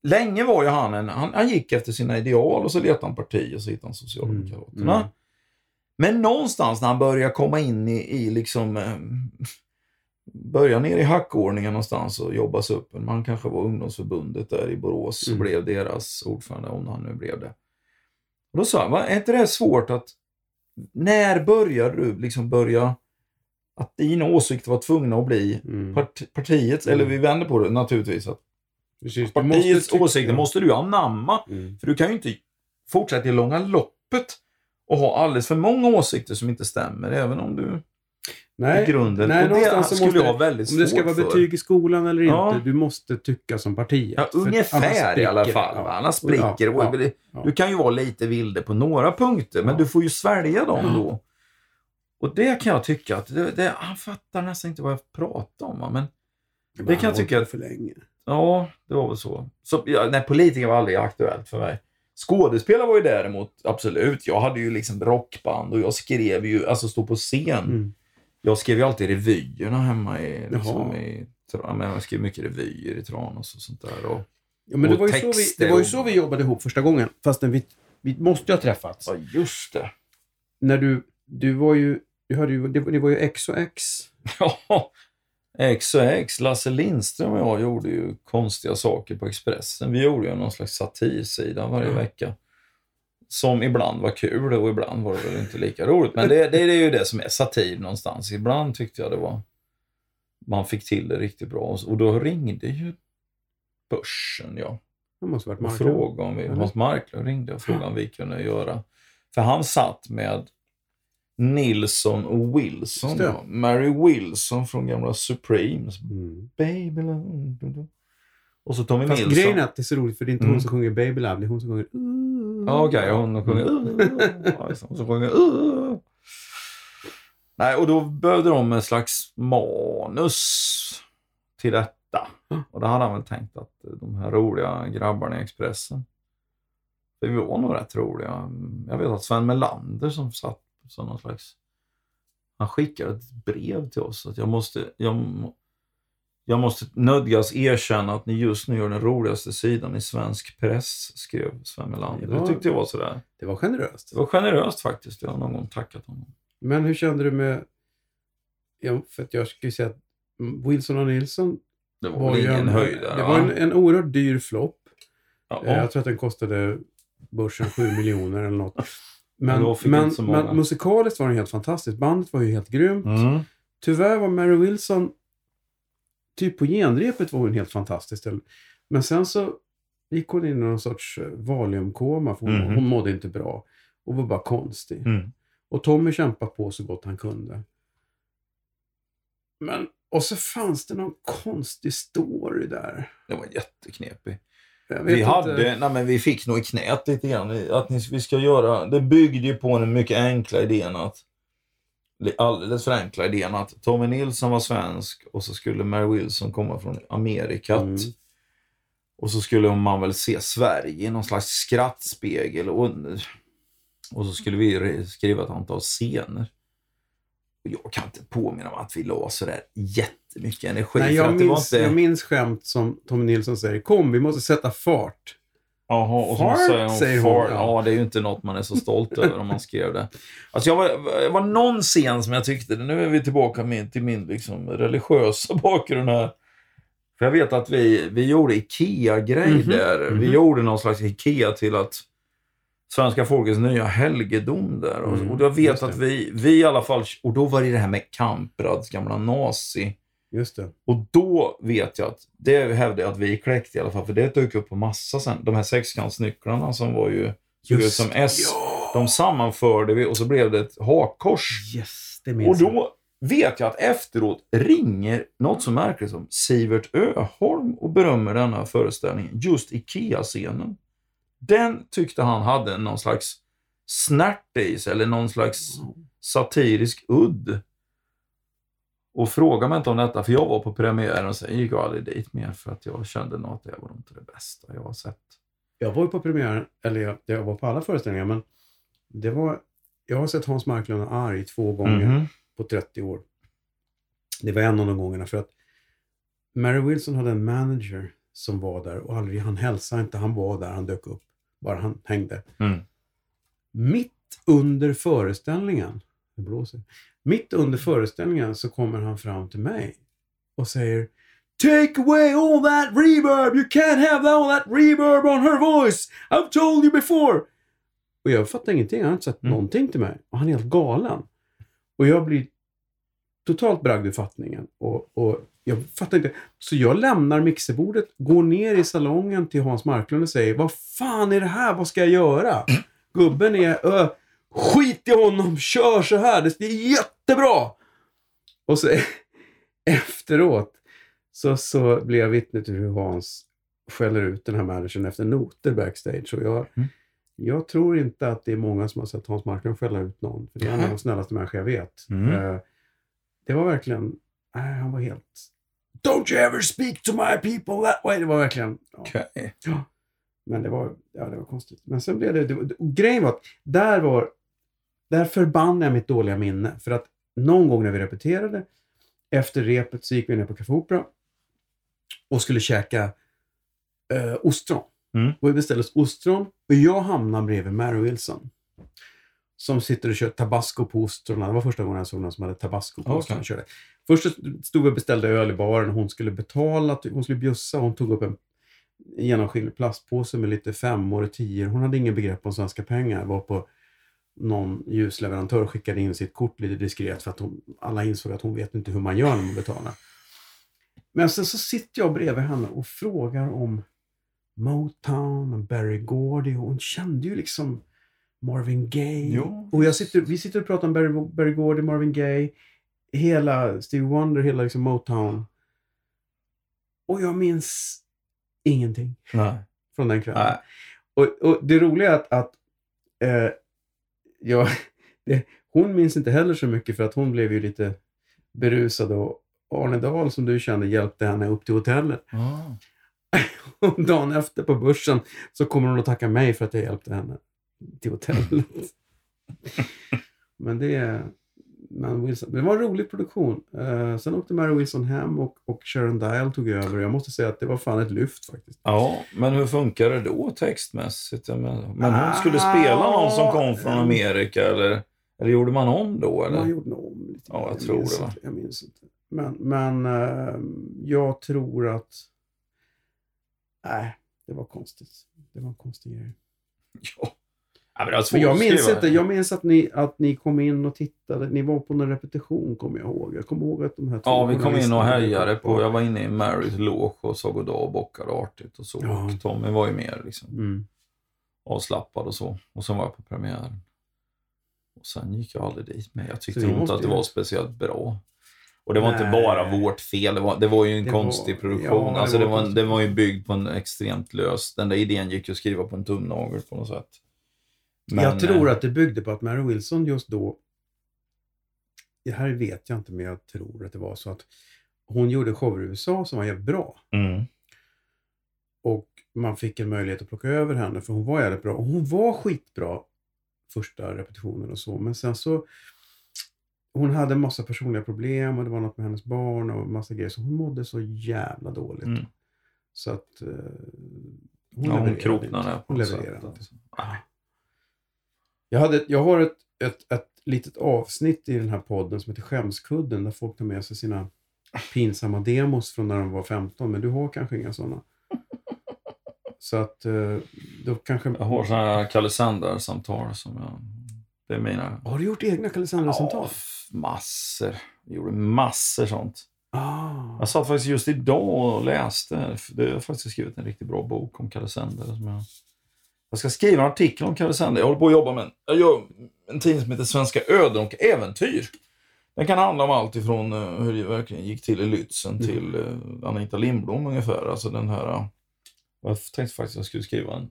S1: länge var ju han en, han, han gick efter sina ideal och så letade han parti och så hittade han Socialdemokraterna.
S3: Mm.
S1: Men någonstans när han började komma in i, i liksom, eh, börja ner i hackordningen någonstans och jobba sig upp. Man kanske var ungdomsförbundet där i Borås och
S3: Mm.
S1: blev deras ordförande, om han nu blev det. Och då sa han, "Va, är inte det svårt att, när började du liksom börja, att dina åsikter var tvungna att bli
S3: Mm.
S1: part, partiets,
S3: Mm.
S1: eller vi vänder på det naturligtvis, att
S3: Precis,
S1: partiets åsikter måste du anamma.
S3: Mm.
S1: För du kan ju inte fortsätta i långa loppet och ha alldeles för många åsikter som inte stämmer, även om du
S3: Nej,
S1: i grunden...
S3: nej
S1: och det skulle
S3: måste
S1: jag väldigt
S3: Om det ska
S1: svårt
S3: vara
S1: för.
S3: betyg i skolan eller
S1: Ja.
S3: inte, du måste tycka som partiet.
S1: Ja, ungefär i alla fall.
S3: ja.
S1: Annars spricker.
S3: Ja, ja, ja.
S1: Du kan ju vara lite vilde på några punkter, men du får ju svälja dem då. Och det kan jag tycka att, det, det, han fattar nästan inte vad jag pratar om. Men det kan jag tycka att-
S3: för länge.
S1: Ja, det var väl så. så ja, nej, politiker var aldrig aktuellt för mig. Skådespelare var ju däremot absolut. Jag hade ju liksom rockband och jag skrev ju, alltså stå på scen.
S3: Mm.
S1: Jag skrev ju alltid revyerna hemma i, liksom, i Tra- men jag skrev mycket revyer i Tranås och sånt där. Och,
S3: Ja, men det var, ju så vi, det var ju så vi jobbade ihop första gången. Fastän vi, vi måste ju ha träffats.
S1: ja, just det.
S3: När du, du var ju, du hade ju, det, var- det var ju X och X. *laughs*
S1: Ja, X och X. Lasse Lindström och jag gjorde ju konstiga saker på Expressen. Vi gjorde ju någon slags satirsida varje
S3: Mm.
S1: vecka. Som ibland var kul och ibland var det väl inte lika roligt. Men det, det, är ju det som är satir någonstans. Ibland tyckte jag det var... Man fick till det riktigt bra. Och då ringde ju Börsen, ja.
S3: Det måste varit
S1: och
S3: Marklund.
S1: frågade om vi? Hans Marklund ringde och frågade om vi kunde göra. För han satt med Nilsson och Wilson.
S3: Det.
S1: Ja. Mary Wilson från gamla Supremes.
S3: Mm.
S1: Baby love. Och så Tommy
S3: Fast
S1: Nilsson.
S3: grejen är att det är så roligt för det är inte
S1: Mm.
S3: hon som sjunger Baby Love, det är hon som sjunger.
S1: Ja, okej. hon sjunger... *laughs* Det, hon som sjunger... uh. Nej, och då behövde de en slags manus till detta. Och då hade han väl tänkt att de här roliga grabbarna i Expressen, för vi var nog rätt roliga. Jag vet att Sven Melander som satt som någon slags... Han skickade ett brev till oss att jag måste, jag, jag måste nödgas erkänna att ni just nu gör den roligaste sidan i svensk press, skrev Sven Melander.
S3: Det
S1: Det, tyckte jag var sådär.
S3: Det var generöst.
S1: Det var generöst faktiskt. Jag har någon gång tackat honom.
S3: Men hur kände du med... Ja, för att jag skulle säga att Wilson och Nilsson
S1: Det var,
S3: var
S1: ingen
S3: en,
S1: höjdare.
S3: Det
S1: va?
S3: var en, en oerhört dyr flopp.
S1: ja,
S3: Eh, Jag tror att den kostade börsen 7 miljoner eller något. Men, men, men musikaliskt var den helt fantastisk. Bandet var ju helt grymt.
S1: Mm.
S3: Tyvärr var Mary Wilson, typ på genrepet var hon helt fantastisk. Men sen så gick hon in i någon sorts eh, valiumkoma för hon,
S1: Mhm.
S3: hon mådde inte bra. Och var bara konstig.
S1: Mm.
S3: Och Tommy kämpade på så gott han kunde. Men, och så fanns det någon konstig story där.
S1: Det var jätteknepig. Vi,
S3: inte.
S1: hade, nej men vi fick nog i knät lite grann. Att ni, vi ska göra, det byggde ju på den mycket enkla idén att alldeles för enkla idén att Tommy Nilsson var svensk och så skulle Mary Wilson komma från Amerikat.
S3: Mm.
S1: Och så skulle man väl se Sverige i någon slags skrattspegel. Och, och så skulle vi skriva ett antal scener. Jag kan inte påminna mig att vi la sådär jättemycket energi.
S3: Nej,
S1: för
S3: jag,
S1: att det var
S3: minns,
S1: inte...
S3: jag minns skämt som Tommy Nilsson säger. Kom, vi måste sätta fart.
S1: Jaha, och
S3: Fart,
S1: säger hon
S3: säger hon,
S1: fart.
S3: ja.
S1: Ja. det är ju inte något man är så stolt *laughs* över om man skrev det. Alltså jag var, det var någon scen som jag tyckte, nu är vi tillbaka min, till min liksom religiösa *laughs* bakgrund här. För jag vet att vi, vi gjorde IKEA-grej
S3: Mhm,
S1: där. Vi
S3: mhm.
S1: gjorde någon slags IKEA till att svenska folkets nya helgedom där. Och,
S3: Mm,
S1: och jag vet att vi, vi i alla fall, och då var det det här med Kamprads gamla nazi.
S3: Just det.
S1: Och då vet jag att, det hävdar jag att vi kläckte i alla fall, för det dök upp på massa sen. De här sexkantsnycklarna som var ju, såg ut som S.
S3: Ja.
S1: De sammanförde vi och så blev det ett hakkors.
S3: Yes, det minns
S1: Och då vet jag att efteråt ringer något så märkligt som Sivert Öholm och berömmer denna föreställning, just IKEA-scenen. Den tyckte han hade någon slags snärt i sig, eller någon slags satirisk udd. Och fråga mig inte om detta, för jag var på premiären och sen gick jag aldrig dit mer för att jag kände nog att det var inte det bästa jag har sett.
S3: Jag var ju på premiären, eller jag, jag var på alla föreställningar, men det var... Jag har sett Hans Marklund arg två gånger
S1: Mhm.
S3: på 30 år. Det var en av de gångerna för att Mary Wilson hade en manager som var där och aldrig, han hälsade inte, han var där, han dök upp. Bara han hängde.
S1: Mm.
S3: Mitt under föreställningen, det blåser, mitt under föreställningen så kommer han fram till mig och säger Take away all that reverb! You can't have all that reverb on her voice! I've told you before! Och jag fattar ingenting, han har inte sagt
S1: Mm.
S3: någonting till mig. Och han är helt galen. Och jag blir totalt bragd ur fattningen. Och, och jag fattar inte. Så jag lämnar mixerbordet, går ner i salongen till Hans Marklund och säger Vad fan är det här? Vad ska jag göra? Gubben är ö, Skit i honom! Kör så här! Det är jättebra! Och så *laughs* efteråt så, så blir jag vittne till hur Hans skäller ut den här managern efter noter backstage. Och jag,
S1: Mm.
S3: jag tror inte att det är många som har sett Hans Marklund skälla ut någon. För det är en av de snällaste människor jag vet.
S1: Mm.
S3: Eh, det var verkligen... Nej, han var helt... Don't you ever speak to my people that way! Det var verkligen... Ja.
S1: Okej.
S3: Men det var, ja, det var konstigt. Men sen blev det... det var- grejen var att där var... Där förbannade jag mitt dåliga minne. För att någon gång när vi repeterade, efter repet så gick vi ner på Café Opera och skulle käka eh, ostron.
S1: Mm.
S3: Och vi beställde oss ostron och jag hamnade bredvid Mary Wilson. Som sitter och kör tabasco på ostronen. Det var första gången jag såg någon som hade tabasco på körde. Först stod vi och beställde öl i baren hon skulle betala, hon skulle bjussa. Hon tog upp en genomskinlig plastpåse med lite femmor och tior. Hon hade ingen begrepp om svenska pengar. Var på någon ljusleverantör och skickade in sitt kort lite diskret för att hon, alla insåg att hon vet inte hur man gör när man betalar. Men sen så sitter jag bredvid henne och frågar om Motown och Barry Gordy och hon kände ju liksom Marvin Gaye.
S1: Jo.
S3: Och jag sitter, vi sitter och pratar om Barry, Barry Gordy, Marvin Gaye, hela Stevie Wonder, hela liksom Motown. Och jag minns ingenting
S1: Nej.
S3: från den kvällen.
S1: Nej.
S3: Och, och det roliga är att, att eh, jag, *laughs* det, hon minns inte heller så mycket för att hon blev ju lite berusad och, Arne Dahl som du känner hjälpte henne upp till hotellet.
S1: Ah. *laughs*
S3: Och dagen efter på börsen så kommer hon att tacka mig för att jag hjälpte henne till hotellet. *laughs* men det, men Wilson, det var en rolig produktion. Eh, sen åkte Mary Wilson hem och, och Sharon Dial tog över. Jag måste säga att det var fan ett lyft faktiskt.
S1: Ja, men hur funkar det då textmässigt? Jag menar, Men
S3: Ah,
S1: hon skulle spela någon som kom från Amerika eller, eller gjorde man om då? Eller?
S3: Man gjorde om lite.
S1: Ja, jag tror
S3: minns
S1: det, va?
S3: Jag minns inte. Men, men eh, jag tror att... Nej, det var konstigt. Det var en konstig grej. *laughs*
S1: Ja. Ja, var
S3: jag minns inte. Jag minns att ni, att ni kom in och tittade. Ni var på någon repetition, kommer jag ihåg. Jag kommer ihåg att de här två
S1: Ja, vi kom in och hejade på. Jag var inne i Marys loge och sa goddag och bockade artigt och så.
S3: Ja.
S1: Och Tommy var ju mer liksom
S3: Mm.
S1: avslappad och så. Och sen var jag på premiären. Och sen gick jag aldrig dit. Men jag tyckte inte att det var speciellt bra. Och det var inte
S3: Nej.
S1: bara vårt fel. Det var, det var ju en
S3: Det var-
S1: konstig produktion.
S3: ja, det
S1: alltså det
S3: var
S1: var, det var ju byggd på en extremt lös... Den där idén gick ju att skriva på en tumnagel på något sätt. Men,
S3: jag tror
S1: eh,
S3: att det byggde på att Mary Wilson just då... Det här vet jag inte, men jag tror att det var så att hon gjorde shower i USA som var jävligt bra.
S1: Mm.
S3: Och man fick en möjlighet att plocka över henne för hon var jävligt bra. Och hon var skitbra första repetitionen och så. Men sen så... Hon hade en massa personliga problem och det var något med hennes barn och massa grejer. Så hon mådde så jävla dåligt.
S1: Mm.
S3: Så att... eh,
S1: Hon, ja, hon kroknade på något sätt.
S3: inte.
S1: Alltså.
S3: Jag, hade, jag har ett, ett, ett litet avsnitt i den här podden som heter Skämskudden där folk tar med sig sina pinsamma demos från när de var 15. Men du har kanske inga sådana. Så att eh, då kanske...
S1: Jag har sådana här Kalle Sander-samtal som jag... Det är mina...
S3: Har du gjort egna Kalle Sandra-samtal?
S1: Ja, massor. Jag gjorde massor sånt.
S3: Ah.
S1: Jag satt faktiskt just idag och läste. Det har faktiskt skrivit en riktigt bra bok om Kalle Sander. Som jag... jag ska skriva en artikel om Kalle Sander. Jag håller på att jobba med en, jag gör en tidning som heter Svenska öden och äventyr. Den kan handla om allt ifrån eh, hur det verkligen gick till i Lützen
S3: Mm.
S1: till eh, Anita Lindblom ungefär. Alltså den här... eh, Jag tänkte faktiskt att jag skulle skriva en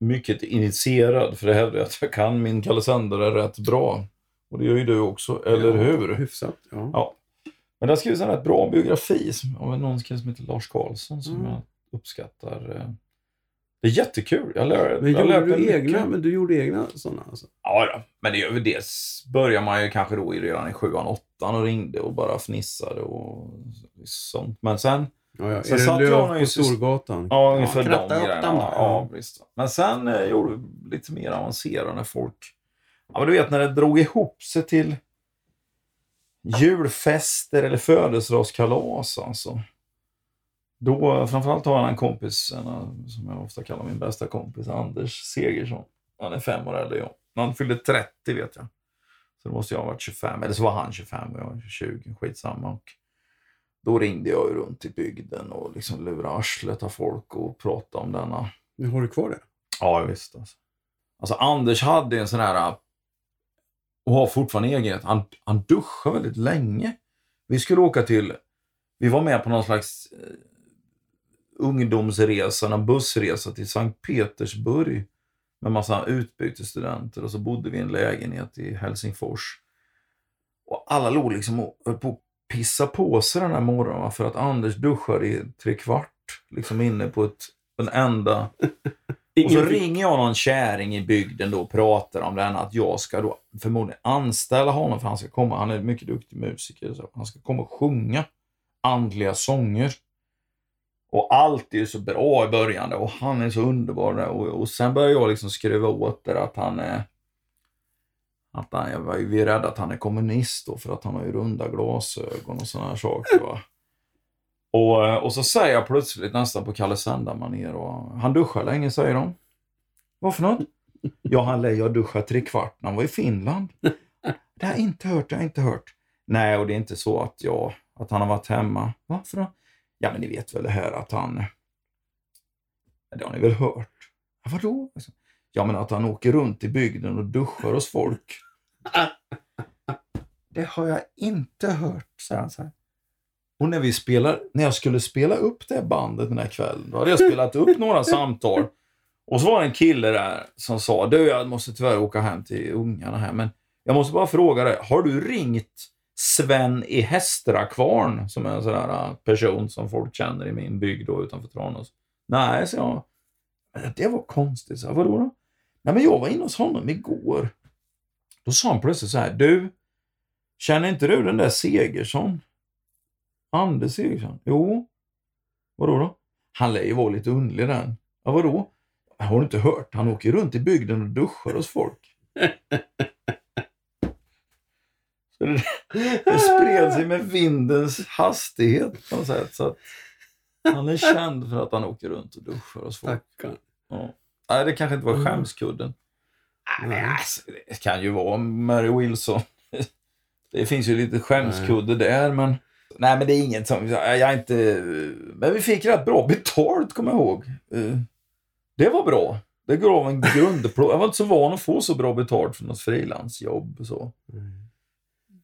S1: mycket initierad, för det hävdar jag att jag kan min är rätt bra. Och det gör ju du också, eller
S3: ja,
S1: hur?
S3: Hyfsat, ja.
S1: Ja. Men det har skrivits en rätt bra biografi som- av någon som heter Lars Karlsson som
S3: Mm.
S1: jag uppskattar. Det är jättekul. Jag lär,
S3: Men
S1: jag
S3: gjorde du, egna,
S1: mycket.
S3: men du gjorde egna sådana? Alltså.
S1: Ja, då. men det gör det. börjar man ju kanske då i- redan i sjuan, åttan och ringde och bara fnissade och sånt. Men sen,
S3: Ja, ja.
S1: Sen
S3: Är det
S1: satt jag
S3: på Storgatan?
S1: ja ungefär de
S3: kratta upp
S1: grejerna. Ja, visst. Men sen eh, gjorde vi lite mer avancerade folk, ja men du vet när det drog ihop sig till julfester eller födelsedagskalas alltså. Då, framförallt har jag en kompis, en, som jag ofta kallar min bästa kompis, Anders Segersson. Han är fem år äldre än jag. Han fyllde 30 vet jag. Så då måste jag ha varit 25, eller så var han 25 och jag var 20, skitsamma. Och då ringde jag ju runt i bygden och liksom lurade arslet av folk och pratade om denna
S3: Men har du kvar det?
S1: Ja, visst. Alltså. alltså Anders hade en sån här, och har fortfarande egenhet, han, han duschade väldigt länge. Vi skulle åka till, vi var med på någon slags eh, ungdomsresa, en bussresa till Sankt Petersburg med massa utbytesstudenter och så bodde vi i en lägenhet i Helsingfors. Och alla låg liksom och höll på att pissa på sig den här morgonen för att Anders duschade i tre kvart liksom inne på ett, en enda *laughs* och så ringer jag någon käring i bygden då och pratar om den att jag ska då förmodligen anställa honom för han ska komma, han är mycket duktig musiker, så han ska komma och sjunga andliga sånger. Och allt är ju så bra i början och han är så underbar och, och sen börjar jag liksom skruva åt det att han är att han, jag var ju vi är rädda att han är kommunist då för att han har ju runda glasögon och sådana här saker. Va? Och, eh, och så säger jag plötsligt nästan på Kalle Sandar-manér och han duschar länge säger de. Vad för något? Ja, han lär jag duscha tre kvart när han var i Finland. Det har jag inte hört, det har jag inte hört. Nej, och det är inte så att jag, att han har varit hemma. Varför då? Ja, men ni vet väl det här att han... Det har ni väl hört? Ja, vadå? Ja, men att han åker runt i bygden och duschar hos folk. *laughs* Det har jag inte hört, säger han så här. Och när, vi spelar, när jag skulle spela upp det bandet den här kvällen, då hade jag spelat upp några *laughs* samtal. Och så var det en kille där som sa, du jag måste tyvärr åka hem till ungarna här, men jag måste bara fråga dig, har du ringt Sven i Hästrakvarn, som är en sån där äh, person som folk känner i min bygd då, utanför Tranås. Nej, så jag. Äh, det var konstigt. Så jag, Vadå då? Nej, men jag var inne hos honom igår. Då sa han plötsligt så här. Du, känner inte du den där Segersson? Anders Segersson? Jo. Vadå då? Han lär ju vara lite underlig den. Ja, vadå? Har du inte hört? Han åker runt i bygden och duschar hos folk. *laughs* Så det, det spred sig med vindens hastighet på något sätt. Så han är känd för att han åker runt och duschar hos folk. Ja. Nej, det kanske inte var
S3: Mm.
S1: skämskudden. Nej,
S3: Nej.
S1: alltså, det kan ju vara Mary Wilson. Det finns ju lite skämskudde där, men... Nej, men det är inget som... Jag är inte... Men vi fick rätt bra betalt, kommer jag ihåg. Eh, Det var bra. Det gav en grundplåt. Jag var inte så van att få så bra betalt för något frilansjobb. Så.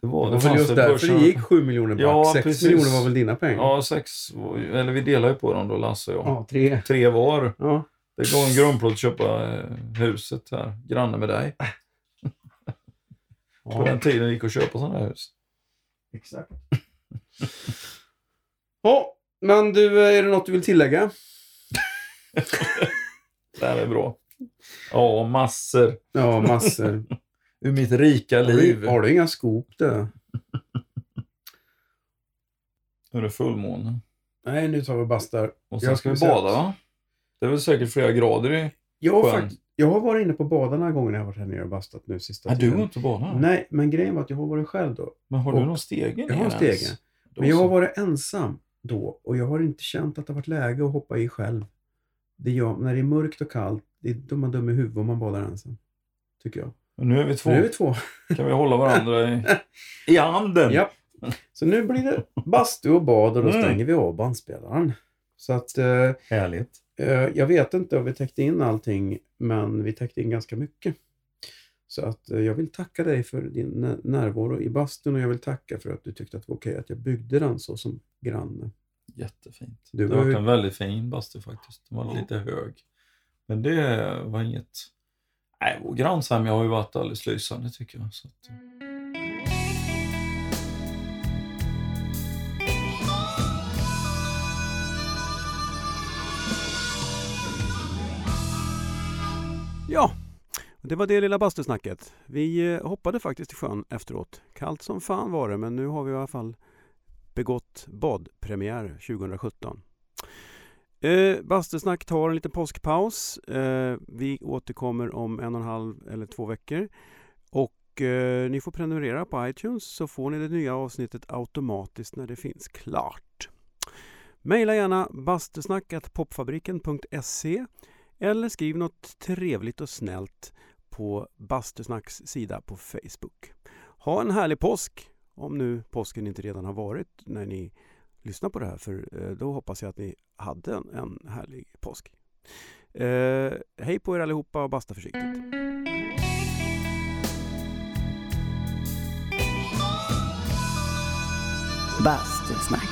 S1: Det var,
S3: Det var väl just därför det gick 7 miljoner back.
S1: Ja,
S3: 6
S1: precis.
S3: miljoner var väl dina pengar?
S1: Ja, sex. var ju- Eller vi delade ju på dem då, Lasse och jag.
S3: Ja, tre.
S1: Tre var.
S3: Ja.
S1: Det gav en grundplåt att köpa eh, huset här, granne med dig. På den
S3: ja.
S1: tiden det gick att köpa sådana här hus.
S3: Exakt. Ja, men du, är det något du vill tillägga? *laughs*
S1: Det här är bra. Ja, massor
S3: Ja, massor.
S1: Ur mitt rika
S3: Har
S1: liv.
S3: du, har du inga skop du?
S1: Nu är det fullmåne.
S3: Nej, nu tar vi och bastar.
S1: Och sen
S3: Jag
S1: ska vi bada
S3: att-
S1: va? Det är väl säkert flera grader i...
S3: Jag har,
S1: Skön.
S3: fakt- jag har varit inne på baden några gånger när jag har varit här nere och bastat nu sista
S1: Nej, du går inte bada?
S3: Nej, men grejen var att jag har varit själv då.
S1: Men har du
S3: Och-
S1: någon stege
S3: Jag har en stege. Men jag har varit ensam då och jag har inte känt att det har varit läge att hoppa i själv. Det gör, när det är mörkt och kallt, det är då man i huvudet om man badar ensam. Tycker jag.
S1: Nu är vi två.
S3: Nu är vi två.
S1: Kan vi hålla varandra i, *laughs* i handen?
S3: Ja. Så nu blir det bastu och bad och då
S1: Mm.
S3: stänger vi av bandspelaren. Så att eh,
S1: Härligt.
S3: eh, jag vet inte om vi täckte in allting, men vi täckte in ganska mycket. Så att eh, jag vill tacka dig för din nä- närvaro i bastun och jag vill tacka för att du tyckte att det var okej att jag byggde den så som granne.
S1: Jättefint.
S3: Du
S1: det
S3: var ju-
S1: en väldigt fin bastu faktiskt. Den var
S3: Ja.
S1: lite hög. Men det var inget... Nej, vår grannsämja har ju varit alldeles lysande tycker jag. Så att...
S3: Ja, det var det lilla bastusnacket. Vi eh, hoppade faktiskt i sjön efteråt. Kallt som fan var det, men nu har vi i alla fall begått badpremiär 2017. Eh, bastusnack tar en liten påskpaus. Eh, vi återkommer om en och en halv eller två veckor. Och eh, ni får prenumerera på iTunes så får ni det nya avsnittet automatiskt när det finns klart. Maila gärna bastusnack.popfabriken.se eller skriv något trevligt och snällt på Bastusnacks sida på Facebook. Ha en härlig påsk! Om nu påsken inte redan har varit när ni lyssnar på det här för eh, då hoppas jag att ni hade en, en härlig påsk. Eh, hej på er allihopa och basta försiktigt!
S2: Bastusnack.